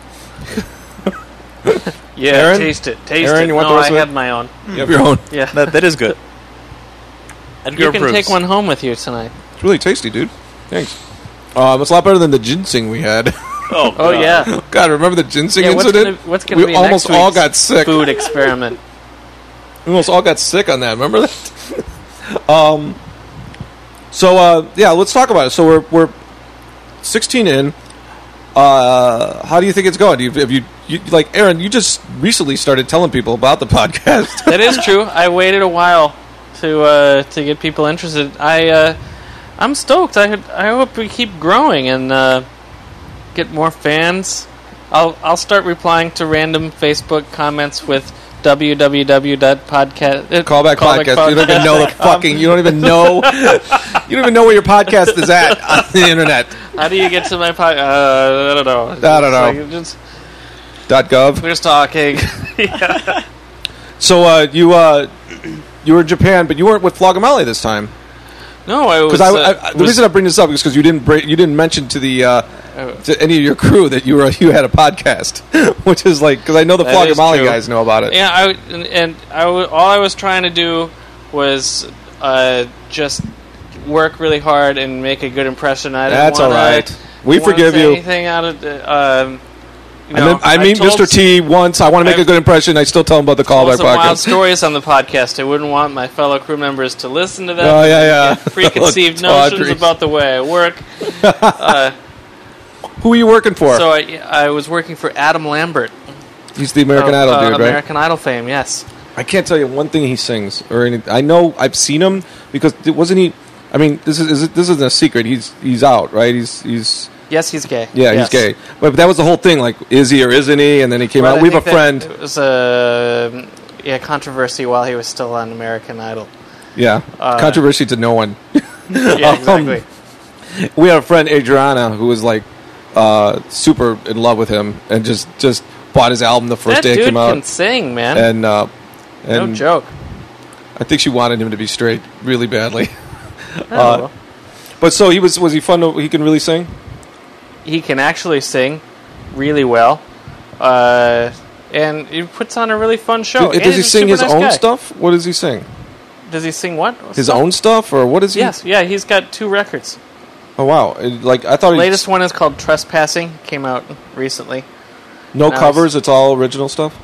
[laughs] yeah. Aaron? Taste it. Taste Aaron, it. you want no, the rest I of it? had my own. You have your own. [laughs] Yeah, That, that is good. [laughs] Edgar you can approves. take one home with you tonight. It's really tasty, dude. Thanks. Um, it's a lot better than the ginseng we had. Oh, Oh God. yeah. God, remember the ginseng yeah. What's incident? gonna, what's gonna we be almost next all week's got sick. food experiment? We almost all got sick on that. Remember that? [laughs] um. So uh, yeah, let's talk about it. So we're we're 16 in. Uh, how do you think it's going? Do you, have you, you like Aaron? You just recently started telling people about the [laughs] podcast. that is true. I waited a while to uh, to get people interested. I uh, I'm stoked. I I hope we keep growing and uh, get more fans. I'll I'll start replying to random Facebook comments with www.podcast uh, Callback podcast. You don't even know the [laughs] fucking. You don't even know. you don't even know where your podcast is at [laughs] on the internet. How do you get to my podcast? Uh, I don't know. I don't know. Like, just, Dot gov. we're just talking. [laughs] So uh, you uh, you were in Japan, but you weren't with Flogging Molly this time. No, I was. Because I, uh, the reason I bring this up is because you didn't bring, you didn't mention to the uh, Oh. to any of your crew that you were [laughs] you had a podcast, [laughs] which is like because I know the That is Flogging Molly true. guys know about it. Yeah, I, and, and I w- all I was trying to do was uh, just work really hard and make a good impression. I didn't That's all right. We forgive you. Anything out of the, um, you I know, mean, I mean told Mr. T once. I want to make a I've- good impression. I still tell him about the callback some wild podcast. stories on the podcast. I wouldn't want my fellow crew members to listen to that. Oh yeah, yeah. Preconceived [laughs] notions about the way I work. [laughs] uh, Who are you working for? so I, I was working for Adam Lambert, He's the American of, Idol uh, dude, right? American Idol fame. Yes. I can't tell you one thing he sings or anything. I know I've seen him because it wasn't he. I mean, this is, is it, this isn't a secret. He's he's out, right? He's he's Yes, he's gay. Yeah, Yes. he's gay. But that was the whole thing. Like, is he or isn't he? And then he came But out. I We have a friend. It was a yeah controversy while he was still on American Idol. Yeah, Uh, controversy to no one. [laughs] Yeah, [laughs] exactly. we had a friend Adriana who was like uh, super in love with him and just just bought his album the first that day it came out. can sing, man. and uh, and no joke. I think she wanted him to be straight really badly. [laughs] Oh. But so he was was he fun? To, he can really sing. He can actually sing really well, uh, and he puts on a really fun show. Does, does he sing his nice own guy. stuff? What does he sing? Does he sing what? His Stuff? own stuff, or what is he? Yes, yeah, he's got two records. Oh wow! It- like I thought. he Latest one is called Trespassing. Came out recently. No Nice. covers. It's all original stuff.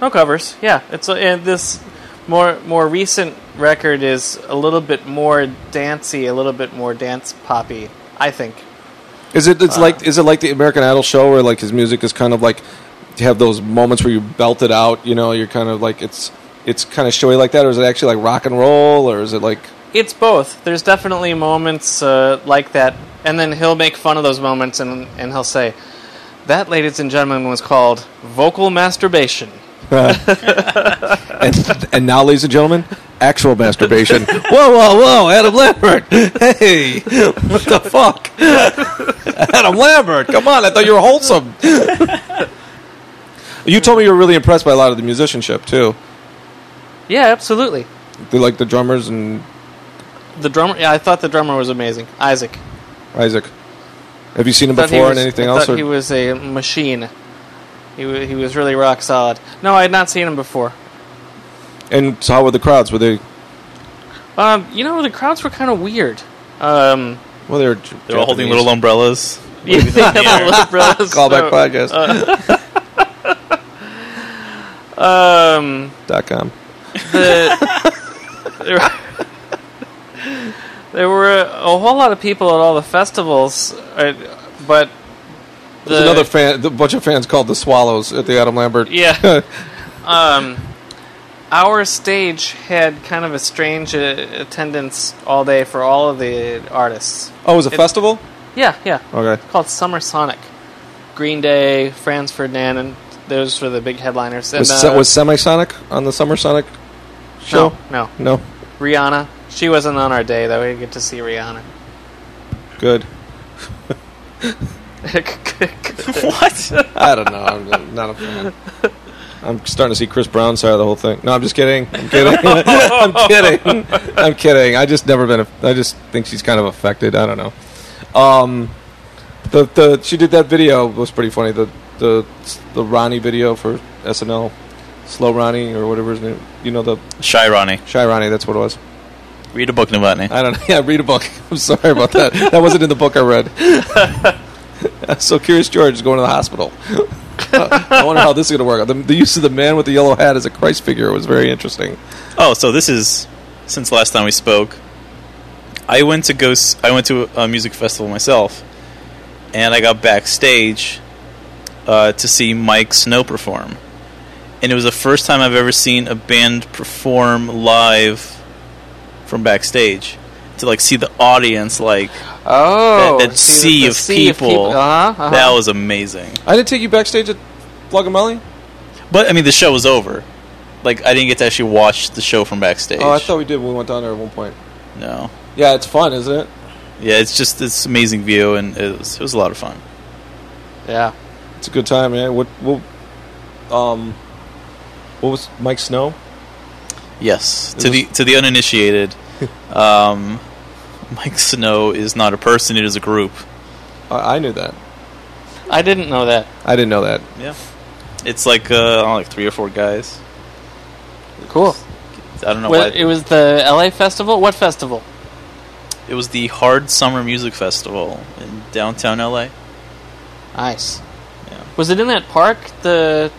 No covers. Yeah, it's a, and this more more recent record is a little bit more dancey, a little bit more dance poppy. I think. Is it? Uh. It's like. Is it like the American Idol show, where like his music is kind of like you have those moments where you belt it out. You know, you're kind of like it's it's kind of showy like that, or is it actually like rock and roll, or is it like It's both. There's definitely moments uh, like that, and then he'll make fun of those moments, and and he'll say, "That, ladies and gentlemen, was called vocal masturbation." [laughs] and, and now, ladies and gentlemen, actual masturbation. [laughs] whoa, whoa, whoa! Adam Lambert. Hey, what the fuck? Adam Lambert, come on! I thought you were wholesome. you told me you were really impressed by a lot of the musicianship too. Yeah, absolutely. They like the drummers and The drummer. Yeah, I thought the drummer was amazing. Isaac. Isaac. Have you seen him before was- in anything I else? or- he was a machine. He wa he was really rock solid. No, I had not seen him before. And so how were the crowds? Were they? Um, you know, the crowds were kind of weird. Um, Well, they were. They're all holding little umbrellas. [laughs] yeah, they had little umbrellas, Callback so- podcast. [laughs] Um, dot com. the [laughs] there, were- there were a, a whole lot of people at all the festivals, uh, but the, There's another fan. A bunch of fans called the Swallows at the Adam Lambert. Yeah. um, our stage had kind of a strange uh, attendance all day for all of the artists. oh, it was a It- festival. Yeah, yeah. Okay. Called Summer Sonic. Green Day, Franz Ferdinand, and those were the big headliners. And, Was, uh, was Semisonic on the Summer Sonic show? no, no. No. Rihanna. She wasn't on our day, though. We didn't get to see Rihanna. Good. [laughs] [laughs] what? [laughs] I don't know. I'm not a fan. I'm starting to see Chris Brown side of the whole thing. No, I'm just kidding. I'm kidding. [laughs] I'm kidding. I'm kidding. I just never been. A, I just think she's kind of affected. I don't know. Um, the the she did that video was pretty funny. The the the Ronnie video for SNL, Slow Ronnie or whatever his name. You know the Shy Ronnie. Shy Ronnie. That's what it was. Read a book, Novotny. I don't know. [laughs] Yeah, read a book. [laughs] I'm sorry about that. That wasn't in the book I read. so Curious George is going to the hospital. [laughs] I wonder how this is going to work. The, the use of the man with the yellow hat as a Christ figure was very interesting. Oh, so this is since last time we spoke. I went to go. I went to a music festival myself, and I got backstage uh, to see Miike Snow perform. And it was the first time I've ever seen a band perform live from backstage. To like see the audience, like Oh, that, that sea, of people, Uh-huh, uh-huh. that was amazing. I didn't take you backstage at Flogging Molly? But I mean, the show was over. Like I didn't get to actually watch the show from backstage. Oh, I thought we did when we went down there at one point. no. Yeah, it's fun, isn't it? Yeah, it's just this amazing view, and it was it was a lot of fun. yeah. It's a good time, man. What, what, um, what was Miike Snow? Yes, It to was- the to the uninitiated, [laughs] um, Miike Snow is not a person; it is a group. I, I knew that. I didn't know that. I didn't know that. Yeah, it's like uh, I know, like three or four guys. Cool. I don't know Well, why. it was the LA festival. What festival? It was the Hard Summer Music Festival in downtown LA. Nice. Yeah. Was it in that park? The,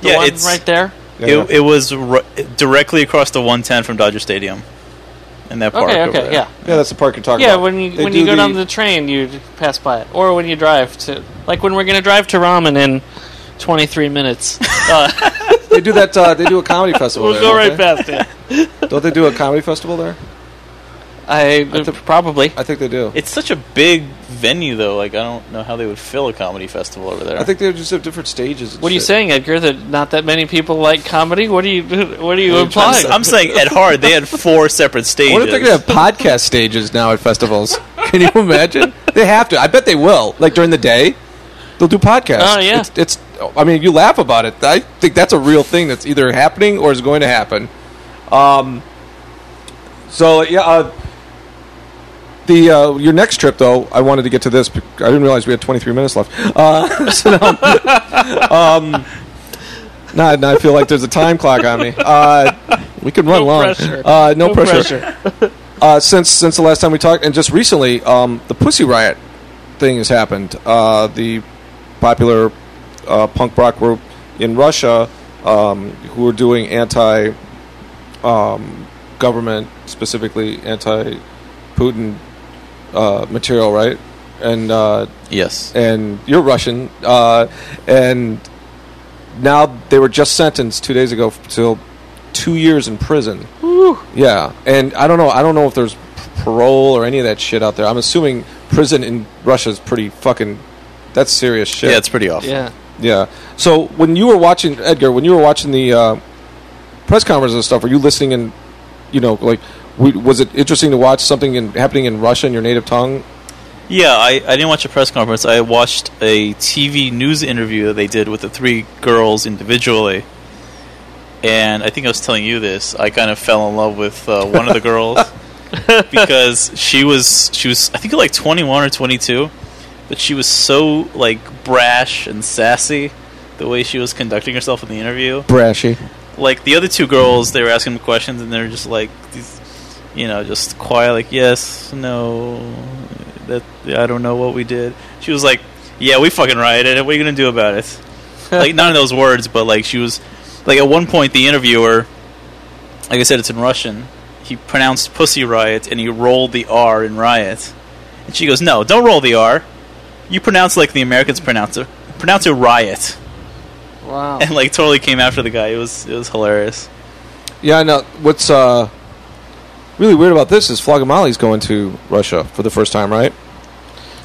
the Yeah, one it's- right there. Yeah, It, it was r- directly across the 110 from Dodger Stadium. In that park. Okay, over okay, there. yeah. yeah, that's the park you're talking about. Yeah, about. when you They when do you go down the train, you pass by it, or when you drive to like when we're gonna drive to ramen in twenty three minutes. [laughs] Uh, They do that. Uh, they do a comedy [laughs] festival. we'll there, go don't right they? past it. [laughs] Don't they do a comedy festival there? I, probably. I think they do. It's such a big venue, though. Like I don't know how they would fill a comedy festival over there. I think they just have different stages. and What are you shit. saying, Edgar? That not that many people like comedy? What are you What are you I'm I'm, implying? s- I'm saying at hard they had four separate stages. [laughs] What if they're gonna have podcast stages now at festivals? [laughs] Can you imagine? They have to. I bet they will. Like during the day, they'll do podcasts. Oh, yeah. It's, it's. I mean, you laugh about it. I think that's a real thing that's either happening or is going to happen. Um. So yeah. Uh, the uh, your next trip though, I wanted to get to this. I didn't realize we had 23 minutes left. Uh, [laughs] so now, um, now, now I feel like there's a time clock on me. Uh, we could run No long. pressure. Uh, no, No pressure pressure. uh, since since the last time we talked, and just recently, um, the Pussy Riot thing has happened. Uh, the popular uh, punk rock group in Russia um, who are doing anti um, government, specifically anti Putin uh, material, right? And uh, yes. and you're Russian, uh, and now they were just sentenced two days ago to two years in prison. Yeah, and I don't know. I don't know if there's parole or any of that shit out there. I'm assuming prison in Russia is pretty fucking. That's serious shit. Yeah, it's pretty awful. yeah. Yeah. So when you were watching Edgar, when you were watching the uh, press conferences and stuff, were you listening and you know like w- was it interesting to watch something in, happening in Russia in your native tongue? Yeah, I, I didn't watch a press conference. I watched a TV news interview that they did with the three girls individually. And I think I was telling you this. I kind of fell in love with uh, one of the girls [laughs] because she was she was I think like 21 or 22, but she was so like brash and sassy the way she was conducting herself in the interview. Brashy. Like the other two girls, they were asking them questions and they're just like these you know, just quiet, like yes, no, that I don't know what we did. She was like, "Yeah, we fucking rioted. What are you gonna do about it?" [laughs] like none of those words, but like she was, like at one point the interviewer, like I said, it's in Russian. He pronounced "pussy riot" and he rolled the R in riot, and she goes, "No, don't roll the R. You pronounce like the Americans pronounce it. Pronounce it riot." Wow. [laughs] And like totally came after the guy. It was it was hilarious. Yeah, no. What's uh, really weird about this is Flogging Molly's going to Russia for the first time, right?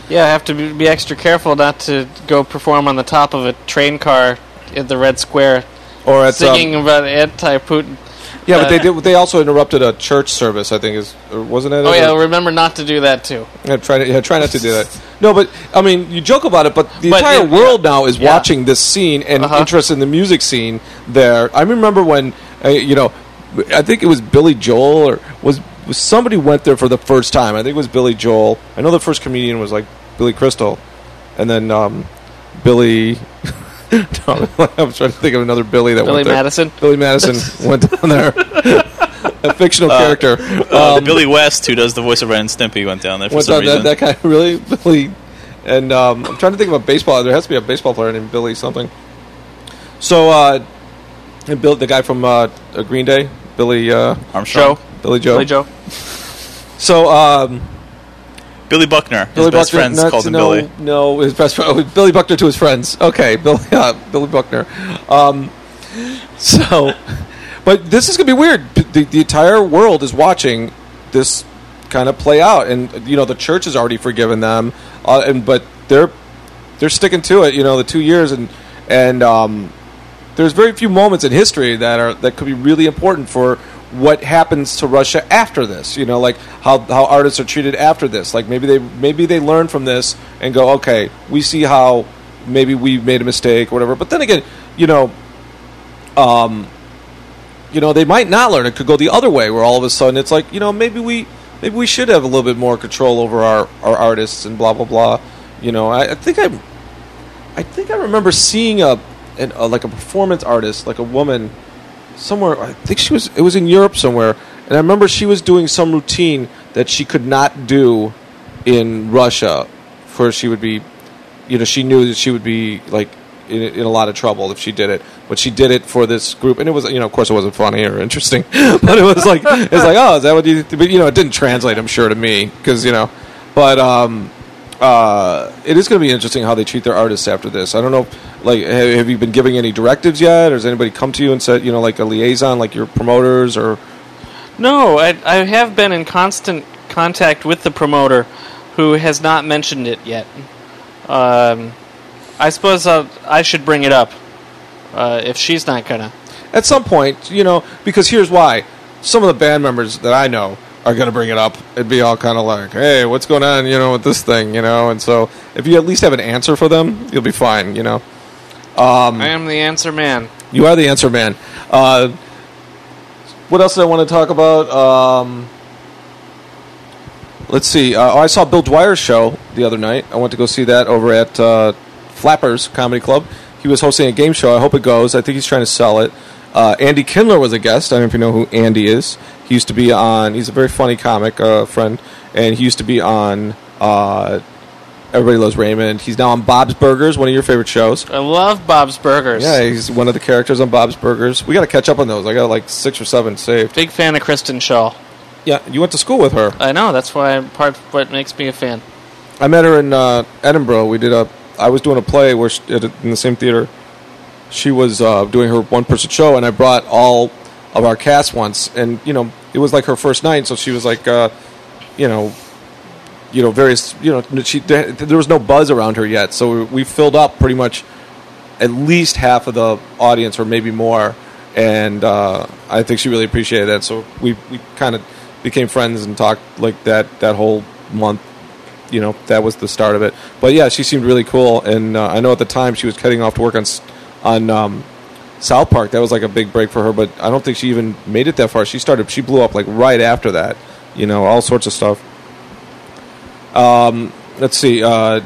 Yeah, I have to be- extra careful not to go perform on the top of a train car at the Red Square, Or at singing about anti-Putin. yeah, but they uh, did. They also interrupted a church service. I think is wasn't it? Oh yeah, Or- remember not to do that too. Yeah, try to yeah, try not to do that. No, but I mean, you joke about it, but the But entire it- world now is yeah. watching this scene and Uh-huh. interested in the music scene there. I remember when uh, you know, I think it was Billy Joel or was, was somebody went there for the first time. I think it was Billy Joel. I know the first comedian was like Billy Crystal, and then um, Billy. [laughs] no, [laughs] I'm trying to think of another Billy that Billy went there. Madison. Billy Madison [laughs] went down there. A fictional Uh, character. Uh, Um, Billy West, who does the voice of Ren and Stimpy, went down there for What's some up, reason. that, that guy really Billy? And um, I'm trying to think of a baseball. There has to be a baseball player named Billy something. So, uh, and Bill, the guy from uh, uh, Green Day, Billy uh, Armstrong. Joe. Billy Joe. Billy Joe. [laughs] So, um, Billy Buckner. His Billy best Buckner. friends not- called him no, Billy. No, his best friend. oh, Billy Buckner to his friends. Okay, [laughs] Billy. Uh, Billy Buckner. Um, so, [laughs] but this is gonna be weird. The, the entire world is watching this kind of play out, and you know the church has already forgiven them, uh, and but they're they're sticking to it. You know, the two years, and and um, there's very few moments in history that are that could be really important for what happens to Russia after this. You know, like how how artists are treated after this. Like maybe they maybe they learn from this and go, okay, we see how maybe we made a mistake or whatever. But then again, you know, um, you know, they might not learn. It could go the other way, where all of a sudden it's like, you know, maybe we maybe we should have a little bit more control over our our artists and blah blah blah. You know, I, I think I I think I remember seeing a, an, a like a performance artist, like a woman, somewhere. I think she was. It was in Europe somewhere, and I remember she was doing some routine that she could not do in Russia, where she would be, you know, she knew that she would be like in, in a lot of trouble if she did it. But she did it for this group, and it was, you know, of course, it wasn't funny or interesting, [laughs] but it was like, it's like, oh, is that what you? But you know, it didn't translate, I'm sure, to me because you know, but um, uh, it is going to be interesting how they treat their artists after this. I don't know, like, have, have you been giving any directives yet, or has anybody come to you and said, you know, like a liaison, like your promoters, or No, I, I have been in constant contact with the promoter, who has not mentioned it yet. Um, I suppose uh, I should bring it up uh, if she's not gonna. At some point, you know, because here's why. Some of the band members that I know are going to bring it up. It'd be all kind of like, hey, what's going on, you know, with this thing, you know? And so if you at least have an answer for them, you'll be fine, you know? I am the answer man. You are the answer man. Uh, what else did I want to talk about? Um, let's see. Uh, oh, I saw Bill Dwyer's show the other night. I went to go see that over at uh, Flappers Comedy Club. He was hosting a game show. I hope it goes. I think he's trying to sell it. Uh, Andy Kindler was a guest. I don't know if you know who Andy is. He used to be on. He's a very funny comic uh, friend, and he used to be on. Uh, Everybody loves Raymond. He's now on Bob's Burgers, one of your favorite shows. I love Bob's Burgers. Yeah, he's one of the characters on Bob's Burgers. We got to catch up on those. I got like six or seven saved. Big fan of Kristen Schaal. Yeah, you went to school with her. I know. That's why I'm part of what makes me a fan. I met her in uh, Edinburgh. We did a. I was doing a play where she, in the same theater. She was uh, doing her one person show, and I brought all of our cast once, and you know it was like her first night, so she was like, uh, you know, you know, various, you know, she there was no buzz around her yet, so we, filled up pretty much at least half of the audience, or maybe more, and uh, I think she really appreciated that. So we we kind of became friends and talked like that that whole month. You know, that was the start of it. But yeah, she seemed really cool, and uh, I know at the time she was heading off to work on on um, South Park. That was like a big break for her, but I don't think she even made it that far. She started, she blew up like right after that. You know, all sorts of stuff. Um, let's see. Uh,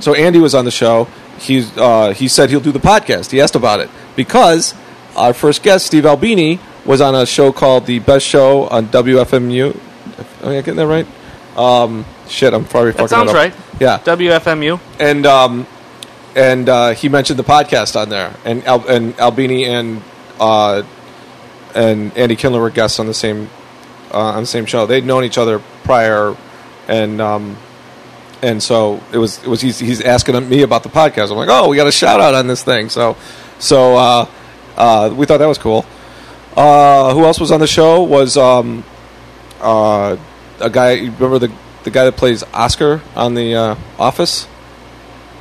so Andy was on the show. He's uh, he said he'll do the podcast. He asked about it because our first guest, Steve Albini, was on a show called The Best Show on WFMU. Am I getting that right? Um, shit, I'm probably fucking That sounds right. Yeah, WFMU. and um, and uh, he mentioned the podcast on there, and Al- and Albini and uh, and Andy Kindler were guests on the same uh, on the same show. They'd known each other prior, and um, and so it was it was he's, he's asking me about the podcast. I'm like, oh, we got a shout out on this thing. So so uh, uh, we thought that was cool. Uh, who else was on the show? Was um, uh, a guy? Remember the the guy that plays Oscar on the uh, Office?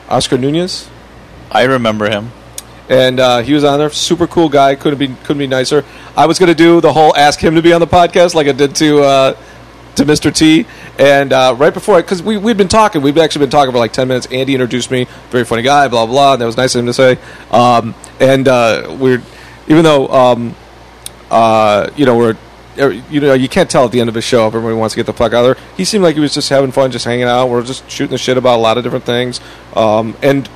Oscar Nunez, I remember him. and uh, he was on there. Super cool guy. Couldn't be couldn't be nicer. I was going to do the whole ask him to be on the podcast like I did to uh, to Mr. T. And uh, right before, it, because we we'd been talking, we've actually been talking for like ten minutes. Andy introduced me, very funny guy, blah blah. And that was nice of him to say. Um, and uh, we're even though um, uh, you know we're you know you can't tell at the end of a show if everybody wants to get the fuck out of there. He seemed like he was just having fun, just hanging out. We're just shooting the shit about a lot of different things. Um, and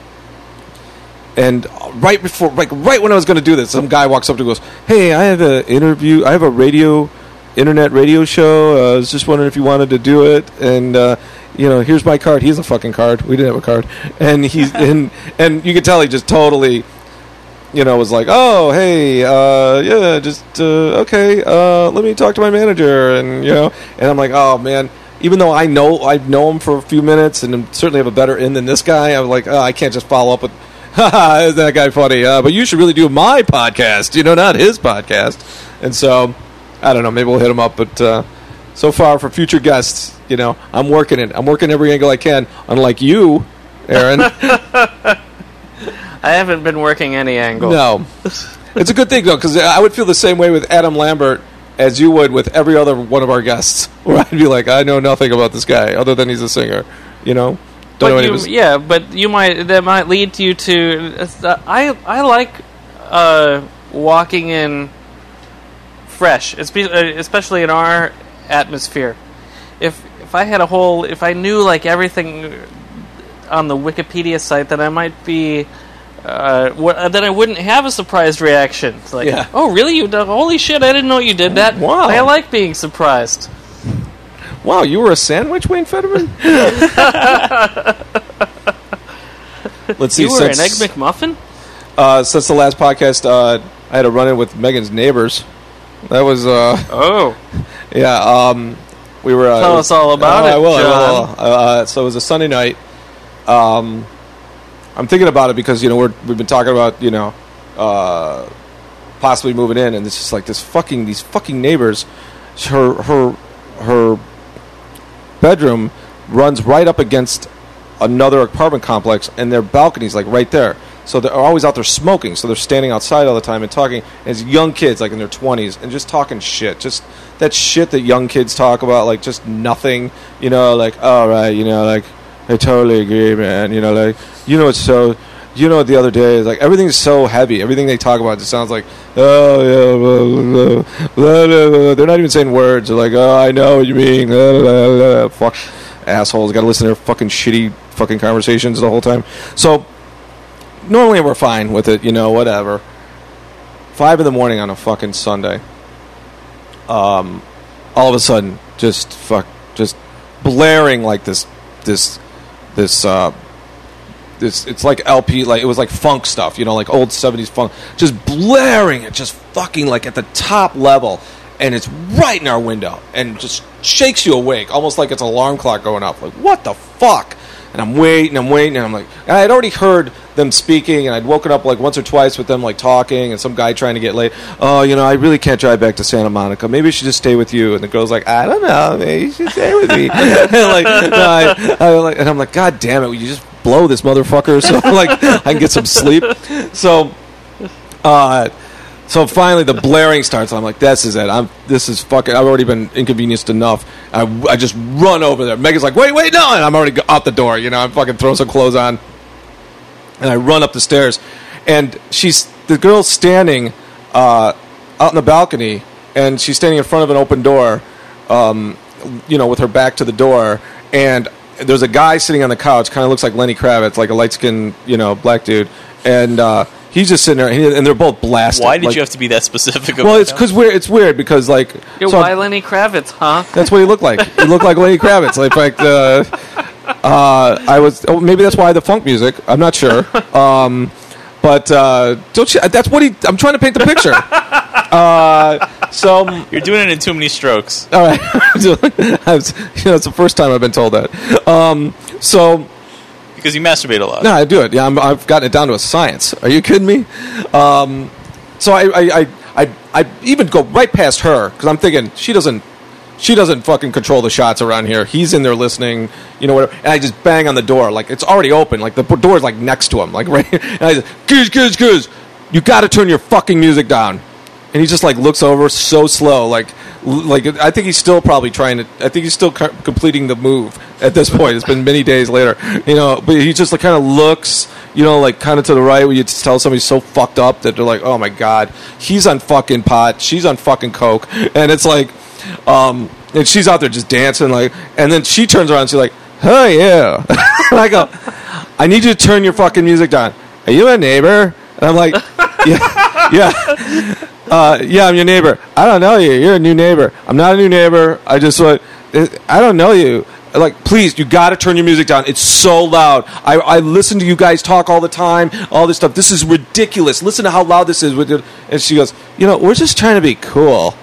and right before, like right when I was going to do this, some guy walks up to and goes, "Hey, I have an interview. I have a radio, internet radio show. Uh, I was just wondering if you wanted to do it." And uh, you know, here's my card. He's a fucking card. We didn't have a card, and he's and and you could tell he just totally, you know, was like, "Oh, hey, uh, yeah, just uh, okay. Uh, let me talk to my manager." And you know, and I'm like, "Oh man." Even though I know I know him for a few minutes and certainly have a better end than this guy, I'm like, oh, I can't just follow up with [laughs] haha, isn't that guy funny? Uh, but you should really do my podcast, you know, not his podcast. And so, I don't know, maybe we'll hit him up. But uh, so far, for future guests, you know, I'm working it. I'm working every angle I can. Unlike you, Aaron. [laughs] I haven't been working any angle. no, it's a good thing though, because I would feel the same way with Adam Lambert as you would with every other one of our guests, [laughs] where I'd be like, I know nothing about this guy other than he's a singer, you know. Don't know But any you, yeah, but you might that might lead you to. uh, I I like uh, walking in fresh, uh, especially in our atmosphere. If if I had a whole, if I knew like everything on the Wikipedia site, then I might be. Uh, wh- then I wouldn't have a surprised reaction. It's like, Yeah. oh, really? You done? Holy shit! I didn't know you did that. Wow. I like being surprised. Wow, you were a sandwich, Wayne Federman? [laughs] Let's see. You were an egg McMuffin. uh, since the last podcast, uh, I had a run in with Megan's neighbors. That was, uh, Oh, [laughs] yeah. Um, we were. Uh, Tell us all about Oh, it, I will. I will. Uh, so it was a Sunday night. Um, I'm thinking about it because you know we're, we've been talking about you know uh, possibly moving in, and it's just like this fucking these fucking neighbors. Her her her bedroom runs right up against another apartment complex, and their balconies like right there. So they're always out there smoking. So they're standing outside all the time and talking. It's young kids, like in their twenties, and just talking shit. Just that shit that young kids talk about, like just nothing. You know, like all right, you know, like I totally agree, man. You know, like you know, it's so. You know, the other day, like everything's so heavy. Everything they talk about just sounds like, oh yeah, blah, blah, blah, they're not even saying words. They're like, oh, I know what you mean. Fuck assholes. Got to listen to their fucking shitty fucking conversations the whole time. So normally we're fine with it, you know, whatever. Five in the morning on a fucking Sunday. Um, all of a sudden, just fuck, just blaring like this, this, this, uh, this. It's like LP, like it was like funk stuff, you know, like old seventies funk. Just blaring it, just fucking like at the top level, and it's right in our window, and just shakes you awake, almost like it's an alarm clock going off. Like what the fuck? And I'm waiting, I'm waiting, and I'm like, and I had already heard them speaking, and I'd woken up like once or twice with them like talking, and some guy trying to get late. Oh, you know, I really can't drive back to Santa Monica. Maybe I should just stay with you. And the girl's like, I don't know, maybe you should stay with me. [laughs] [laughs] and like, no, I, I like, and I'm like, God damn it, will you just blow this motherfucker so [laughs] like I can get some sleep? So, uh. So finally, the blaring starts. And I'm like, "This is it. I'm. This is fucking. I've already been inconvenienced enough." I, I just run over there. Megan's like, "Wait, wait, no!" And I'm already out the door. You know, I'm fucking throwing some clothes on, and I run up the stairs, and she's the girl's standing uh, out in the balcony, and she's standing in front of an open door, um, you know, with her back to the door, and there's a guy sitting on the couch, kind of looks like Lenny Kravitz, like a light skinned, you know, black dude, and. Uh, He's just sitting there, and, he- and they're both blasted. Why did like- you have to be that specific? Well, it's that? because weird. It's weird because like Yo, so why Lenny Kravitz, huh? that's what he looked like. He looked like Lenny Kravitz. Like, like uh, uh, I was. Oh, maybe that's why the funk music. I'm not sure. Um, but uh, don't you? That's what he. I'm trying to paint the picture. [laughs] Uh, so You're doing it in too many strokes. all right. [laughs] I was, you know, it's the first time I've been told that. Um, so Because you masturbate a lot. no, I do it. Yeah, I'm, I've gotten it down to a science. Are you kidding me? Um, so I, I, I, I, I even go right past her because I'm thinking she doesn't, she doesn't fucking control the shots around here. He's in there listening, you know whatever. And I just bang on the door like it's already open. Like the door's like next to him, like [laughs] right. And I just, goose, goose, goose. You got to turn your fucking music down. And he just like looks over so slow, like like I think he's still probably trying to. I think he's still co- completing the move at this point. It's been many days later, you know. But he just like kind of looks, you know, like kind of to the right where you tell somebody's so fucked up that they're like, oh my god, he's on fucking pot, she's on fucking coke, and it's like, um, and she's out there just dancing like, and then she turns around and she's like, oh yeah, [laughs] and I go, I need you to turn your fucking music down. Are you a neighbor? And I'm like, [laughs] yeah, yeah. Uh, yeah, I'm your neighbor. I don't know you. You're a new neighbor. I'm not a new neighbor. I just want. I don't know you. Like, please, you got to turn your music down. It's so loud. I, I listen to you guys talk all the time. All this stuff. This is ridiculous. Listen to how loud this is. And she goes, you know, we're just trying to be cool,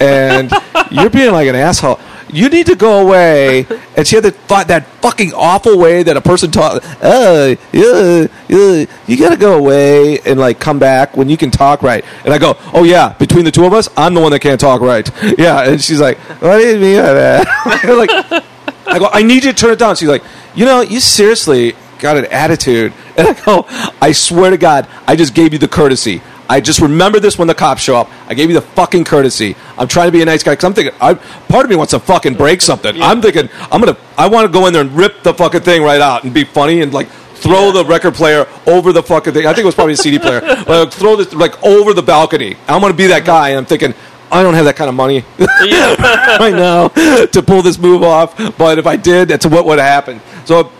and [laughs] you're being like an asshole. You need to go away. [laughs] And she had that fu- that fucking awful way that a person talk. Uh, yeah, yeah, you gotta go away and like come back when you can talk right. And I go, oh yeah, between the two of us, I'm the one that can't talk right. [laughs] Yeah, and she's like, what do you mean by that? [laughs] like, I go, I need you to turn it down. She's like, you know, you seriously got an attitude. And I go, I swear to God, I just gave you the courtesy. I just remember this when the cops show up. I gave you the fucking courtesy. I'm trying to be a nice guy because I'm thinking, I, part of me wants to fucking break [laughs] something. I'm thinking, I'm gonna, I want to go in there and rip the fucking thing right out and be funny and like throw the record player over the fucking thing. I think it was probably a CD player. [laughs] But I'll throw this like over the balcony. I'm gonna be that guy, and I'm thinking. I don't have that kind of money right [laughs] now to pull this move off, but if I did, that's what would have happened. So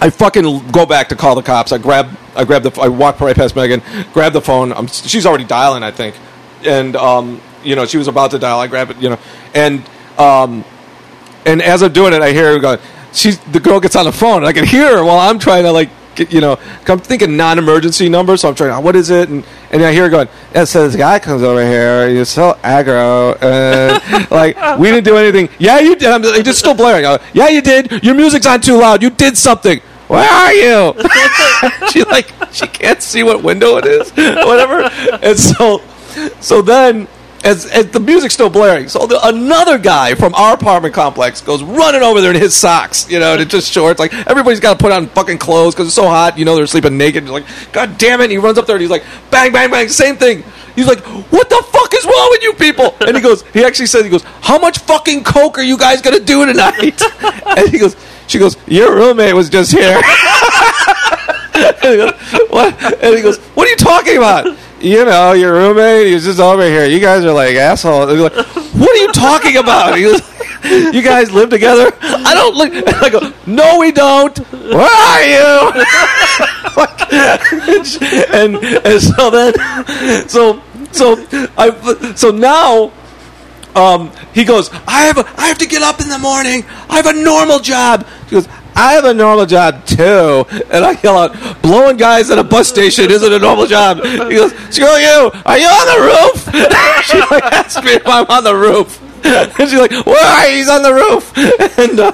I fucking go back to call the cops. I grab, I grab the, I walk right past Megan, grab the phone. I'm, she's already dialing, I think, and um, you know, she was about to dial. I grab it, you know, and um, and as I'm doing it, I hear her go. She's the girl gets on the phone, and I can hear her while I'm trying to like, get, you know, I'm thinking non-emergency number. So I'm trying. "Oh, What is it? And and I hear going. It says this guy comes over here. He's so aggro. And [laughs] like we didn't do anything. Yeah, you did. I'm just still blaring. Go, yeah, you did. Your music's on too loud. You did something. Where are you? [laughs] she like she can't see what window it is, [laughs] whatever. And so, so then as, as the music's still blaring. So the, another guy from our apartment complex goes running over there in his socks, you know, and it's just shorts. Like everybody's got to put on fucking clothes because it's so hot. You know, they're sleeping naked. He's like, God damn it! And he runs up there and he's like, bang, bang, bang, same thing. He's like, what the fuck is wrong with you people? And he goes, he actually says, he goes, how much fucking coke are you guys gonna do tonight? [laughs] And he goes, she goes, your roommate was just here. [laughs] and, he goes, what? and he goes, what are you talking about? You know, your roommate, he's just over here. You guys are like assholes. Like, what are you talking about? He you guys live together? I don't look. [laughs] I go, no, we don't. Where are you? [laughs] and and so then, so so I so now um, he goes, I have a, I have to get up in the morning. I have a normal job. He goes, I have a normal job too. And I yell out, blowing guys at a bus station isn't a normal job. He goes, screw you. Are you on the roof? [laughs] she like asks me if I'm on the roof. [laughs] And she's like, why? He's on the roof. [laughs] And, uh,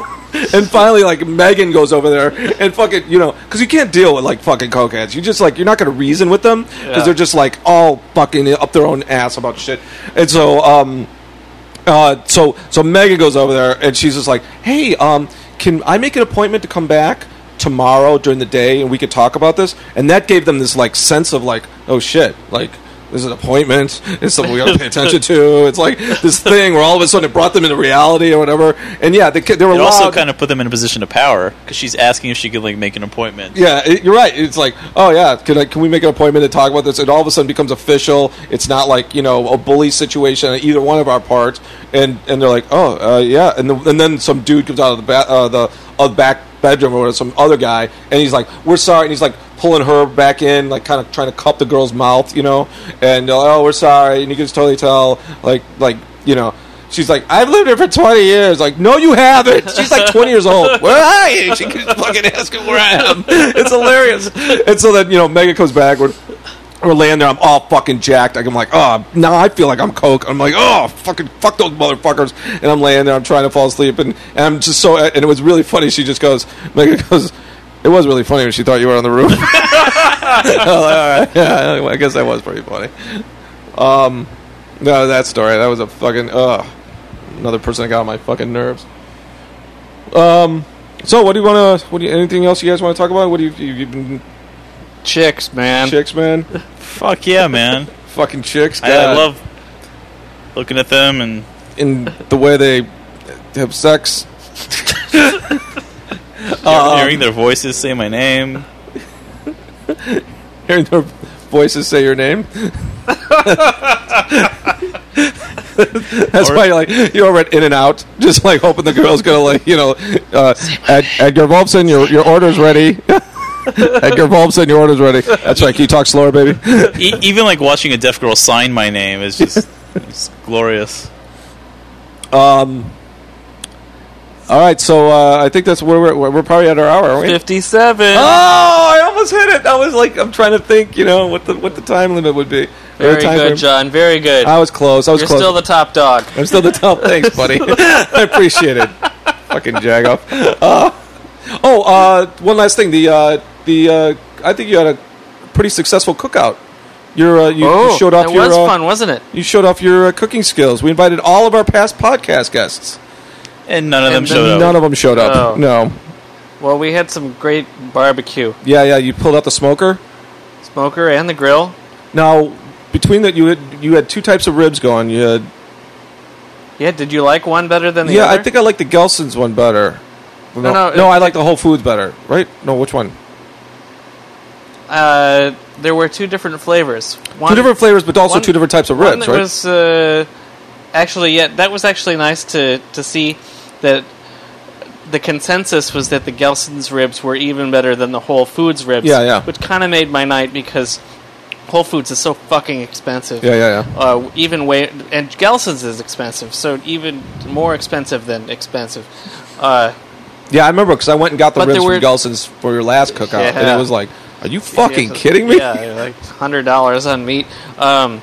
and finally, like Megan goes over there and fucking, you know, because you can't deal with like fucking cokeheads. You just like you're not going to reason with them because Yeah. they're just like all fucking up their own ass about shit. And so, um, uh, so so Megan goes over there and she's just like, "Hey, um, can I make an appointment to come back tomorrow during the day and we could talk about this?" And that gave them this like sense of like, "Oh shit!" Like this is an appointment. It's something we got to pay attention [laughs] to. It's like this thing where all of a sudden it brought them into reality or whatever. And yeah, they they were It also kind of put them in a position of power because she's asking if she could like make an appointment. Yeah, it, you're right. It's like, oh yeah, can I, can we make an appointment to talk about this? It all of a sudden becomes official. It's not like you know a bully situation on either one of our parts. And and they're like, oh uh, yeah, and the, and then some dude comes out of the ba- uh, the uh, back bedroom or some other guy, and he's like, we're sorry, and he's like pulling her back in, like kind of trying to cup the girl's mouth, you know, and oh we're sorry, and you can just totally tell, like like you know. She's like, I've lived here for 20 years. Like, no, you haven't. She's like 20 years old. [laughs] Where are you? She keeps fucking asking where I am. [laughs] It's hilarious. And so then, you know, Megan comes back. We're, we're laying there. I'm all fucking jacked. Like, I'm like, oh, now I feel like I'm coke. I'm like, oh, fucking fuck those motherfuckers. And I'm laying there. I'm trying to fall asleep. And, and I'm just so, and it was really funny. She just goes, Megan goes, it was really funny when she thought you were on the roof. [laughs] [laughs] I like, all right. Yeah, I guess that was pretty funny. Um, no, that story. That was a fucking, ugh another person that got on my fucking nerves. Um. So, what do you want to? What do you? Anything else you guys want to talk about? What do you? you you've been Chicks, man. chicks, man. [laughs] Fuck yeah, man! fucking chicks. I, I love looking at them and in the way they have sex. Um, hearing their voices say my name. [laughs] Hearing their voices say your name. [laughs] That's Or- why you're like you're over at In and Out, just like hoping the girl's gonna like you know, uh, Ed, Edgar Volpson, your your order's ready. [laughs] Edgar Volpson, your order's ready. That's right. Can you talk slower, baby? E- even like watching a deaf girl sign my name is just glorious. Um. All right, so uh, I think that's where we're, we're probably at our hour, aren't we? 57. Oh, I almost hit it. I was like, I'm trying to think, you know, what the what the time limit would be. Very good, frame. John. Very good. I was close. I was You're close. still the top dog. I'm still the top. Thanks, buddy. [laughs] I appreciate it. Fucking jag off. Uh, oh, uh, one last thing. The uh, the uh, I think you had a pretty successful cookout. Your uh, you, you showed off Oh, it your was uh, fun, wasn't it? you showed off your uh, cooking skills. We invited all of our past podcast guests. And none of them And showed up. None of them showed up. Oh. No. Well, we had some great barbecue, Yeah, yeah. You pulled out the smoker. smoker, and the grill. Now, between that, you had you had two types of ribs going. You had Yeah, did you like one better than the other? yeah. other? I think I like the Gelson's one better. No, no, no, it- I like the Whole Foods better. Right? No, which one? uh, there were two different flavors. One, two different flavors, but also one- two different types of one ribs, that right? was uh, actually yeah, that was actually nice to to see that the consensus was that the Gelson's ribs were even better than the Whole Foods ribs. Yeah, yeah. Which kind of made my night because Whole Foods is so fucking expensive. yeah, yeah, yeah. Uh, even way and Gelson's is expensive, so even more expensive than expensive. Uh, Yeah, I remember because I went and got the ribs there from Gelson's for your last cookout, and it was like, "Are you fucking Yeah, kidding me?" Yeah, like hundred dollars on meat. Um,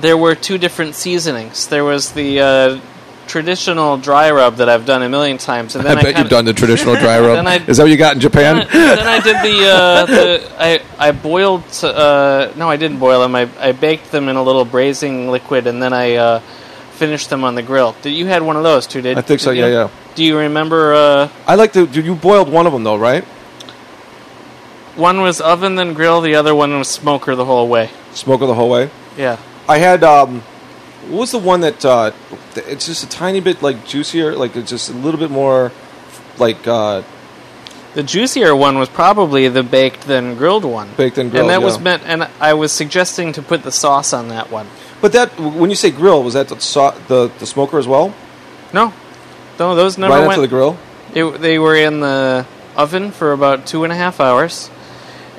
there were two different seasonings. There was the uh, traditional dry rub that I've done a million times, and I then I, bet kinda, you've done the traditional dry [laughs] rub. I- Is that what you got in Japan? [laughs] Then I, then I did the, uh, the I I boiled uh, no I didn't boil them I I baked them in a little braising liquid and then I uh, finished them on the grill. Did you had one of those too? Did I think so. did Yeah, you? yeah. Do you remember? Uh, I like to. You boiled one of them though, right? one was oven then grill, the other one was smoker the whole way. Smoker the whole way. Yeah. I had. um What was the one that? uh It's just a tiny bit like juicier. Like it's just a little bit more. Like uh The juicier one was probably the baked then grilled one. Baked then grilled, And that was meant, and I was suggesting to put the sauce on that one. But that when you say grill, was that the so- the, the smoker as well? No, no, those never right went. after the grill. It, they were in the oven for about two and a half hours,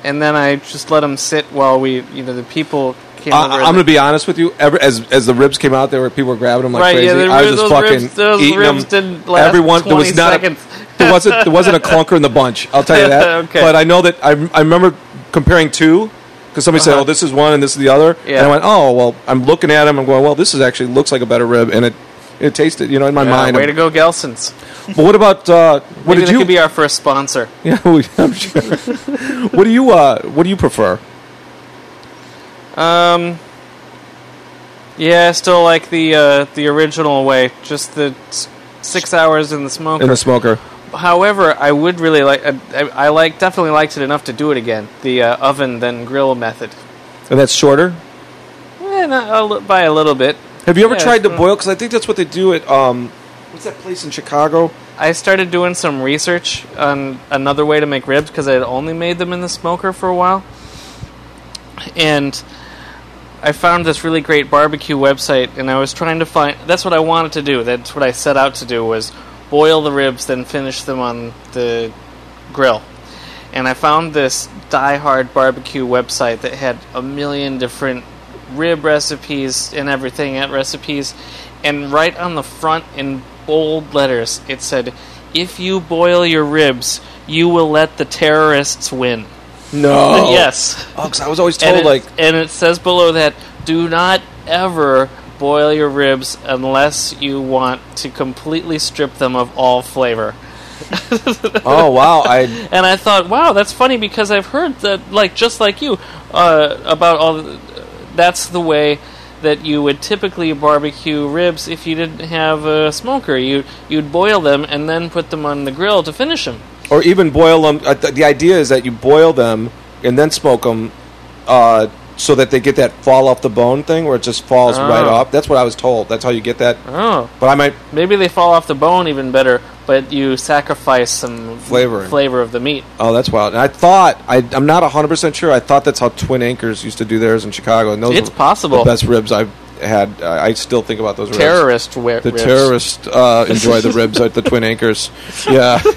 and then I just let them sit while we, you know, the people came I, over. I'm going to be honest with you. Ever, as as the ribs came out, there were people were grabbing them like right, crazy. yeah, I was just fucking ribs, those eating ribs them. didn't last Everyone, 20 there was not seconds. a, there wasn't there wasn't a [laughs] clunker in the bunch. I'll tell you that. [laughs] Okay. But I know that I, I remember comparing two because somebody said, Uh-huh. "Oh, this is one and this is the other," Yeah. and I went, "Oh, well." I'm looking at them. I'm going, "Well, this is actually looks like a better rib," and it it tasted, you know, in my Yeah, mind. way to go, Gelson's. But what about uh, what Maybe did you? could be our first sponsor. [laughs] yeah, we- I'm sure. what do you uh, What do you prefer? Um, yeah, still like the uh, the original way, just the s- six hours in the smoker. In the smoker. However, I would really like. I, I, like definitely liked it enough to do it again. The uh, oven then grill method. And that's shorter. Eh, not a li- by a little bit. Have you ever Yeah, tried to it's, boil? Because I think that's what they do at um, what's that place in Chicago? I started doing some research on another way to make ribs because I had only made them in the smoker for a while, and I found this really great barbecue website. And I was trying to find. That's what I wanted to do. That's what I set out to do was boil the ribs, then finish them on the grill. And I found this Die Hard barbecue website that had a million different rib recipes and everything at recipes. And right on the front in bold letters, it said, If you boil your ribs, you will let the terrorists win. No. [laughs] Yes. Oh, 'cause I was always And told it, like and it says below that, do not ever boil your ribs unless you want to completely strip them of all flavor. [laughs] oh wow I And I thought, wow, that's funny because I've heard that, like just like you, uh, about all. The, that's the way that you would typically barbecue ribs if you didn't have a smoker. You you'd boil them and then put them on the grill to finish them. Or even boil them. Uh, th- the idea is that you boil them and then smoke them, uh, so that they get that fall off the bone thing where it just falls Oh. right off. That's what I was told. That's how you get that. Oh, But I might maybe they fall off the bone even better, but you sacrifice some Flavoring. flavor of the meat. Oh, that's wild. And I thought I, I'm not 100 percent sure. I thought that's how Twin Anchors used to do theirs in Chicago. And those It's were possible. The best ribs I've had. I I still think about those ribs. Terrorist wi- The ribs. terrorists uh, [laughs] enjoy the ribs at the Twin Anchors. Yeah. [laughs]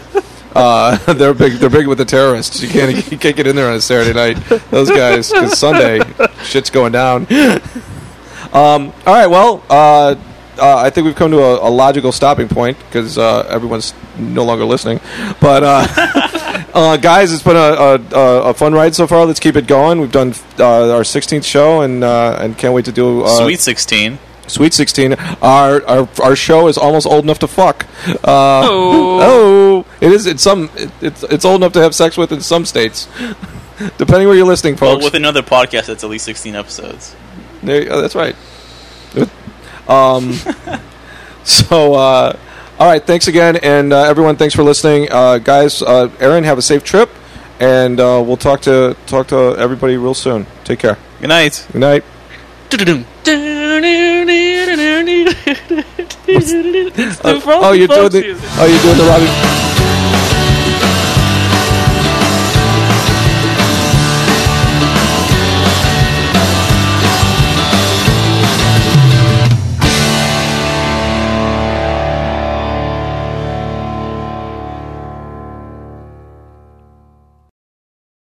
Uh, [laughs] they're big. They're big with the terrorists. You can't. You can't get in there on a Saturday night. Those guys. Because Sunday, shit's going down. Um, all right. Well, uh, uh, I think we've come to a, a logical stopping point because uh, everyone's no longer listening. But uh, [laughs] uh, guys, it's been a, a, a fun ride so far. Let's keep it going. We've done our 16th show, and and can't wait to do Sweet 16. Sweet 16. Our, our our show is almost old enough to fuck. Uh, Oh. [laughs] oh, it is. It's some. It, it's it's old enough to have sex with in some states, [laughs] depending where you're listening, Well, folks. with another podcast that's at least 16 episodes. There, oh, that's right. [laughs] Um, so, uh, all right. Thanks again, and uh, everyone. Thanks for listening, uh, guys. Uh, Aaron, have a safe trip, and uh, we'll talk to talk to everybody real soon. Take care. Good night. Good night. It's the oh, you're doing the. Oh, you're doing the Robbie.